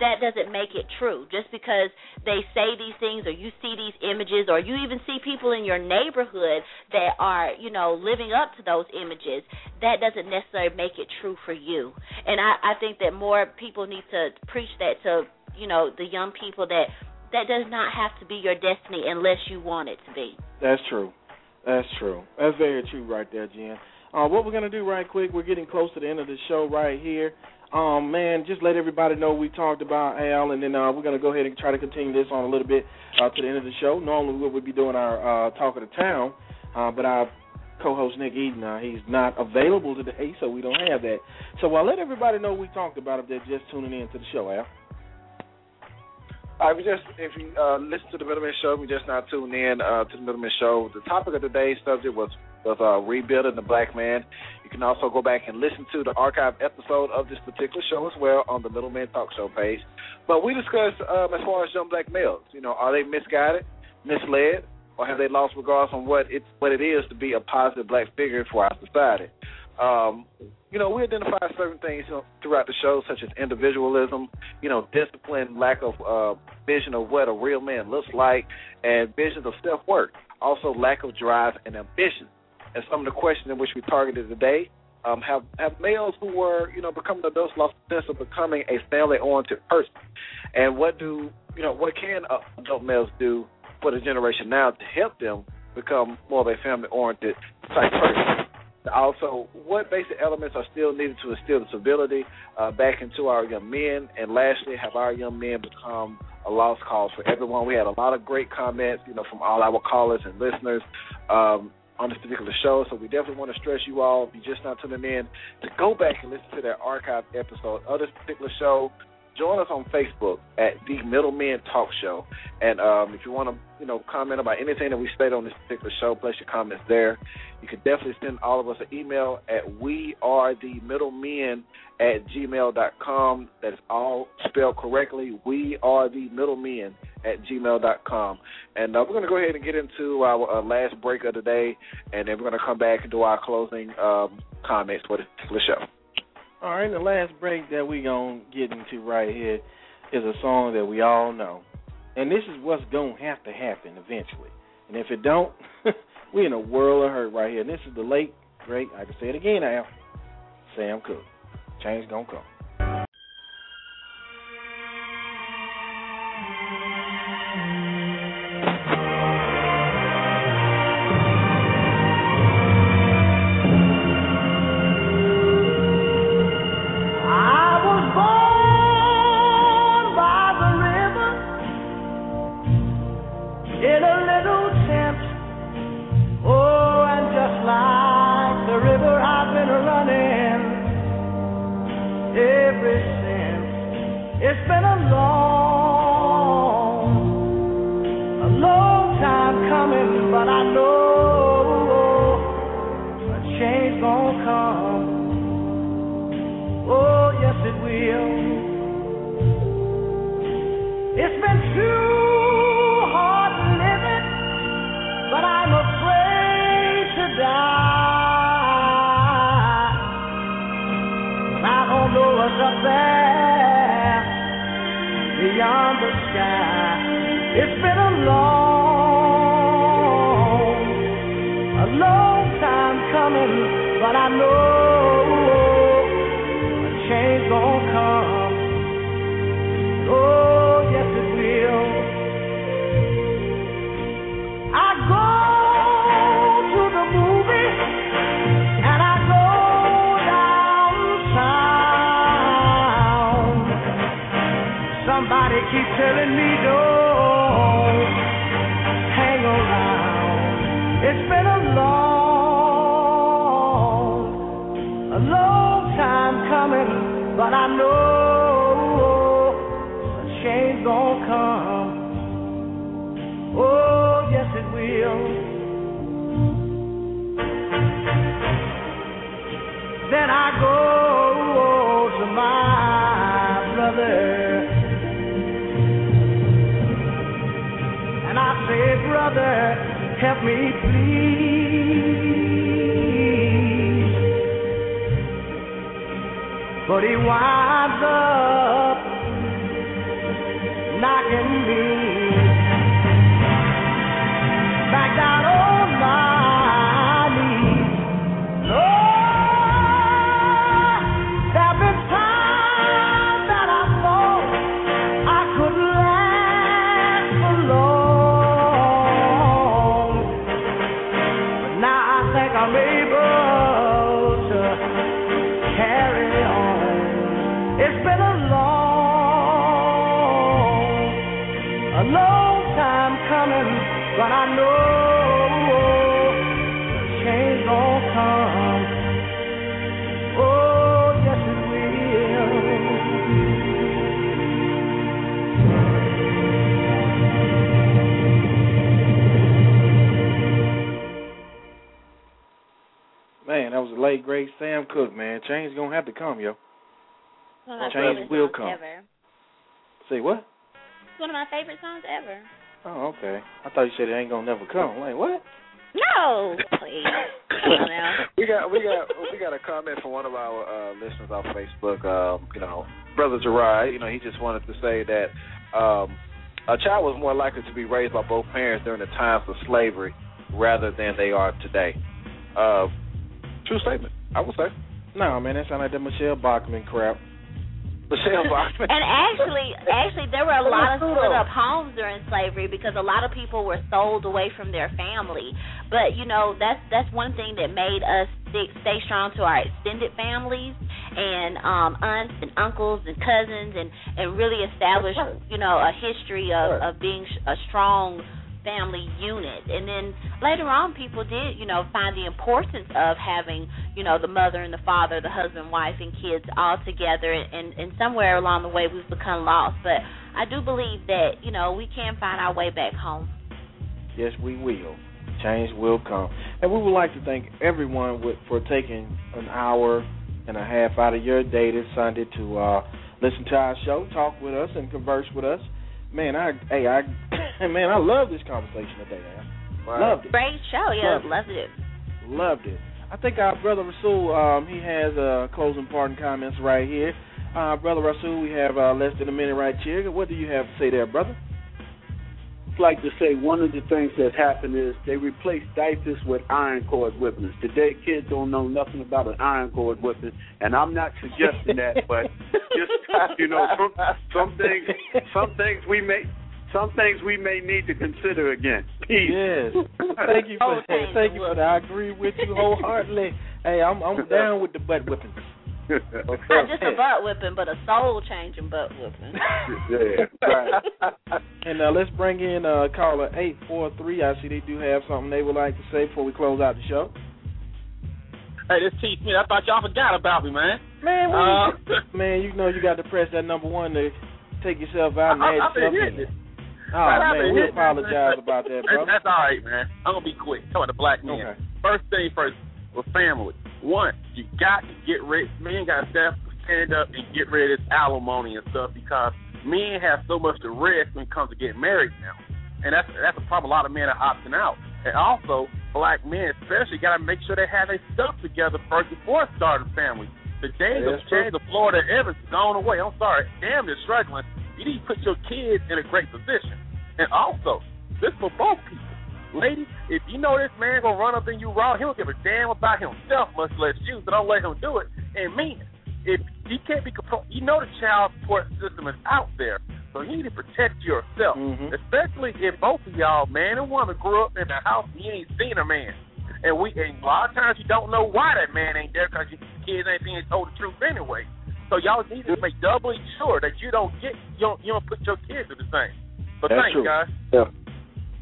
that doesn't make it true. Just because they say these things or you see these images or you even see people in your neighborhood that are you know living up to those images that doesn't necessarily make it true for you. And i i think that more people need to preach that to you know the young people that that does not have to be your destiny unless you want it to be. That's true. That's true. That's very true right there, Jen. Uh, what we're gonna do right quick, we're getting close to the end of the show right here. Um, man, just let everybody know we talked about Al, and then uh, we're gonna go ahead and try to continue this on a little bit uh, to the end of the show. Normally we would be doing our uh, talk of the town, uh, but our co-host Nick Eden, uh, he's not available today, so we don't have that. So I'll let everybody know we talked about if they're just tuning in to the show, Al. Right, we just if you uh, listen to the Middleman Show, we just now tuned in uh, to the Middleman Show. The topic of today's subject was was uh, rebuilding the black man. You can also go back and listen to the archive episode of this particular show as well on the Middleman Talk Show page. But we discussed um, as far as young black males. You know, are they misguided, misled, or have they lost regards on what it what it is to be a positive black figure for our society? Um, you know, we identify certain things you know, throughout the show, such as individualism, you know, discipline, lack of uh, vision of what a real man looks like, and visions of self worth. Also, lack of drive and ambition. And some of the questions in which we targeted today um, have have males who were, you know, becoming adults lost the sense of becoming a family-oriented person. And what do you know? What can adult males do for the generation now to help them become more of a family-oriented type person? Also, what basic elements are still needed to instill civility uh, back into our young men? And lastly, have our young men become a lost cause for everyone? We had a lot of great comments, you know, from all our callers and listeners um, on this particular show. So we definitely want to stress you all, if you're just not tuning in, to go back and listen to that archive episode of this particular show. Join us on Facebook at the Middlemen Talk Show, and um, if you want to, you know, comment about anything that we state on this particular show, place your comments there. You can definitely send all of us an email at we are the middlemen at gmail dot com. That is all spelled correctly. We are the middlemen at gmail dot com. And uh, we're going to go ahead and get into our uh, last break of the day, and then we're going to come back and do our closing um, comments for the show. All right, the last break that we gonna get into right here is a song that we all know, and this is what's gonna have to happen eventually. And if it don't, we in a world of hurt right here. And this is the late great, I can say it again now, Sam Cooke. Change gonna come. Have to come, yo. One of my Change favorite will songs come. Ever. Say what? It's one of my favorite songs ever. Oh, okay. I thought you said it ain't gonna never come. Like what? No, please. Come on now. we got we got we got a comment from one of our uh, listeners on Facebook. Um, you know, brother Gerard. You know, he just wanted to say that um, a child was more likely to be raised by both parents during the times of slavery rather than they are today. Uh, true statement, I would say. No, man, that sound like the Michelle Bachmann crap. Michelle Bachmann. And actually, actually, there were a lot of split up homes during slavery because a lot of people were sold away from their family. But you know, that's that's one thing that made us stick, stay strong to our extended families and um aunts and uncles and cousins, and and really establish you know a history of of being a strong family unit. And then later on, people did, you know, find the importance of having, you know, the mother and the father, the husband, wife, and kids all together. And, and somewhere along the way, we've become lost. But I do believe that, you know, we can find our way back home. Yes, we will. Change will come. And we would like to thank everyone for taking an hour and a half out of your day this Sunday to uh, listen to our show, talk with us, and converse with us. Man, I hey I man, I love this conversation today, man. Loved it. Great show. Yeah, Loved it. loved it. Loved it. I think our brother Rasul, um, he has uh, closing parting comments right here. Uh, brother Rasul, we have uh, less than a minute right here. What do you have to say there, brother? I'd like to say one of the things that happened is they replaced diapers with iron cord whippings. Today, kids don't know nothing about an iron cord whipping, and I'm not suggesting that, but just you know, some, some things, some things we may, some things we may need to consider again. Peace. Yes. Thank you for that. Thank you for that. I agree with you wholeheartedly. Hey, I'm I'm down with the butt whipping. Not just a butt whipping, but a soul changing butt whipping. yeah, right. And uh, let's bring in uh, caller eight four three. I see they do have something they would like to say before we close out the show. Hey, this T Smith. I thought y'all forgot about me, man. Man, what Uh, you- man, you know you got to press that number one to take yourself out and I- add I've been yourself hitting in. it. Oh Right, man, we hitting apologize about that, bro. brother. that's all right, man. I'm gonna be quick. Talking about the black man. Okay. First thing first, with family. One, you got to get rid. Men got to stand stand up and get rid of this alimony and stuff because men have so much to risk when it comes to getting married now, and that's that's a problem. A lot of men are opting out, and also black men especially got to make sure they have their stuff together first before starting families. The days Yeah, of. James of Florida Evans is gone away. I'm sorry, damn, they're struggling. You need to put your kids in a great position, and also this for both people. Ladies, if you know this man gonna run up in you raw, he don't give a damn about himself, much less you. So don't let him do it. And men, if he can't be controlled, you know the child support system is out there, so you need to protect yourself. Mm-hmm. Especially if both of y'all, man and woman, grew up in a house and you ain't seen a man. And we, and a lot of times you don't know why that man ain't there because your kids ain't being told the truth anyway. So y'all need to make doubly sure that you don't get you don't you don't put your kids in the same. But That's thanks, true. guys. Yeah.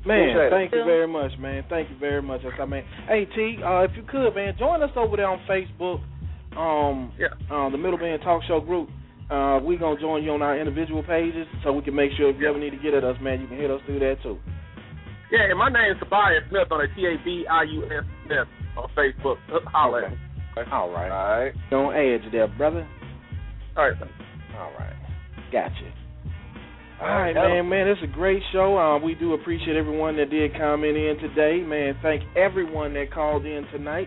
Man, thank you very much, man. Thank you very much. That's I mean, hey T, uh, if you could, man, join us over there on Facebook, um, Yeah. uh, the Middleman Talk Show group. Uh, we gonna join you on our individual pages, so we can make sure if you ever need to get at us, man, you can hit us through that too. Yeah, and my name is Tabius Smith on the T A B I U S Smith on Facebook. Uh, Holla at me. All right. All right. Don't edge there, brother. All right. All right. Gotcha. All All right, right, man, man, it's a great show. Uh, we do appreciate everyone that did comment in today. Man, thank everyone that called in tonight.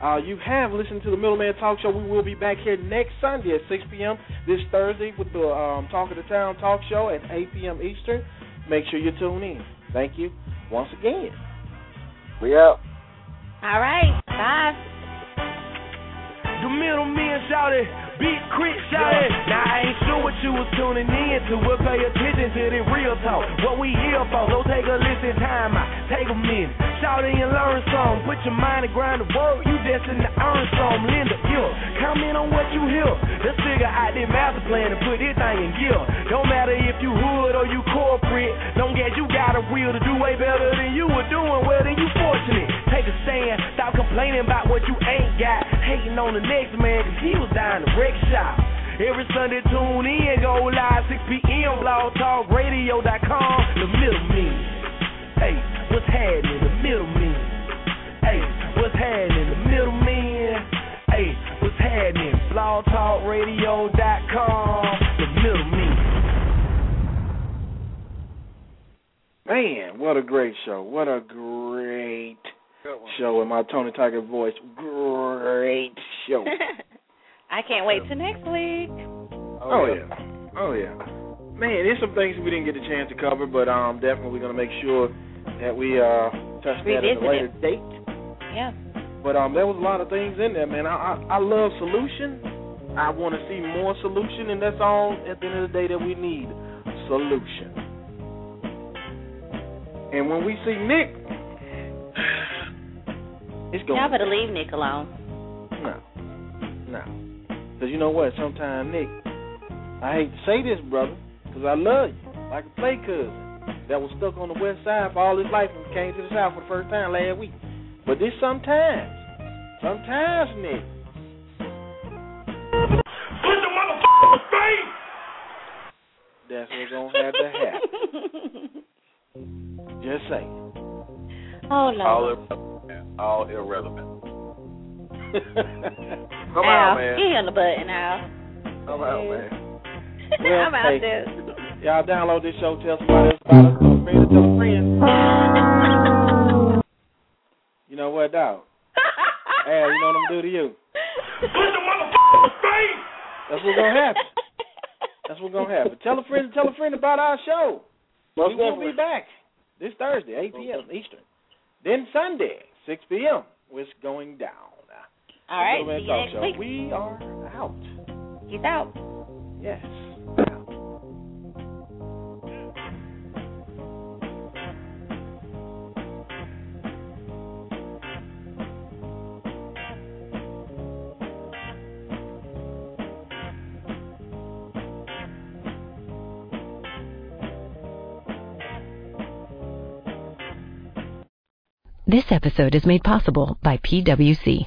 Uh, you have listened to the Middleman Talk Show. We will be back here next Sunday at 6 p.m. this Thursday with the um, Talk of the Town Talk Show at 8 p.m. Eastern. Make sure you tune in. Thank you once again. We out. All right. Bye. The middleman shouted, big crit shouted. Now I ain't sure what you was tuning in to, but pay attention to the real talk. What we here for, so take a listen, time out, take a minute. Shout it and learn some. Put your mind to grind the work, you destined to earn some. Linda, yeah, comment on what you hear. Let's figure out this master plan and put this thing in gear. Don't matter if you hood or you corporate. Don't as you got a will to do way better than you were doing, well then you fortunate. Take a stand, stop complaining about what you ain't got. Hating on the next man, cause he was down the wreck shop. Every Sunday tune in, go live 6 p.m. blogtalkradio.com. The middleman. Hey, what's happening? The middleman. Hey, what's happening? The middleman. Hey, what's happening? blogtalkradio.com. The middleman. Man, what a great show. What a great show in my Tony Tiger voice. Great show. I can't wait till next week. Oh, yeah. Oh yeah. Man, there's some things we didn't get a chance to cover, but um definitely we're gonna make sure that we uh touch that at a later it. date. Yeah. But um there was a lot of things in there, man. I I, I love solution. I wanna see more solution and that's all at the end of the day that we need. Solution. And when we see Nick it's going Y'all better leave Nick alone. No. No. Because you know what? Sometimes, Nick, I hate to say this, brother, because I love you. Like a play cousin that was stuck on the west side for all his life and came to the south for the first time last week. But this sometimes, sometimes, Nick, Put the motherfucker face! that's what's going to have to happen. Just saying. Oh, All Lord. irrelevant. All irrelevant. Come Al, on, man. Get on the button, Al. Come on, man. I'm out hey, there. Y'all download this show, tell somebody else about it, tell a friend, tell a friend. You know what, dog? Al, you know what I'm gonna do to you? Put the motherfucker face! That's what's gonna happen. That's what's gonna happen. Tell a friend, tell a friend about our show. Most we will definitely. be back this Thursday, 8 p.m. Eastern. Then Sunday, 6 p.m. It's going down. All right. See you next Show. week. We are out. He's out. Yes. This episode is made possible by PwC.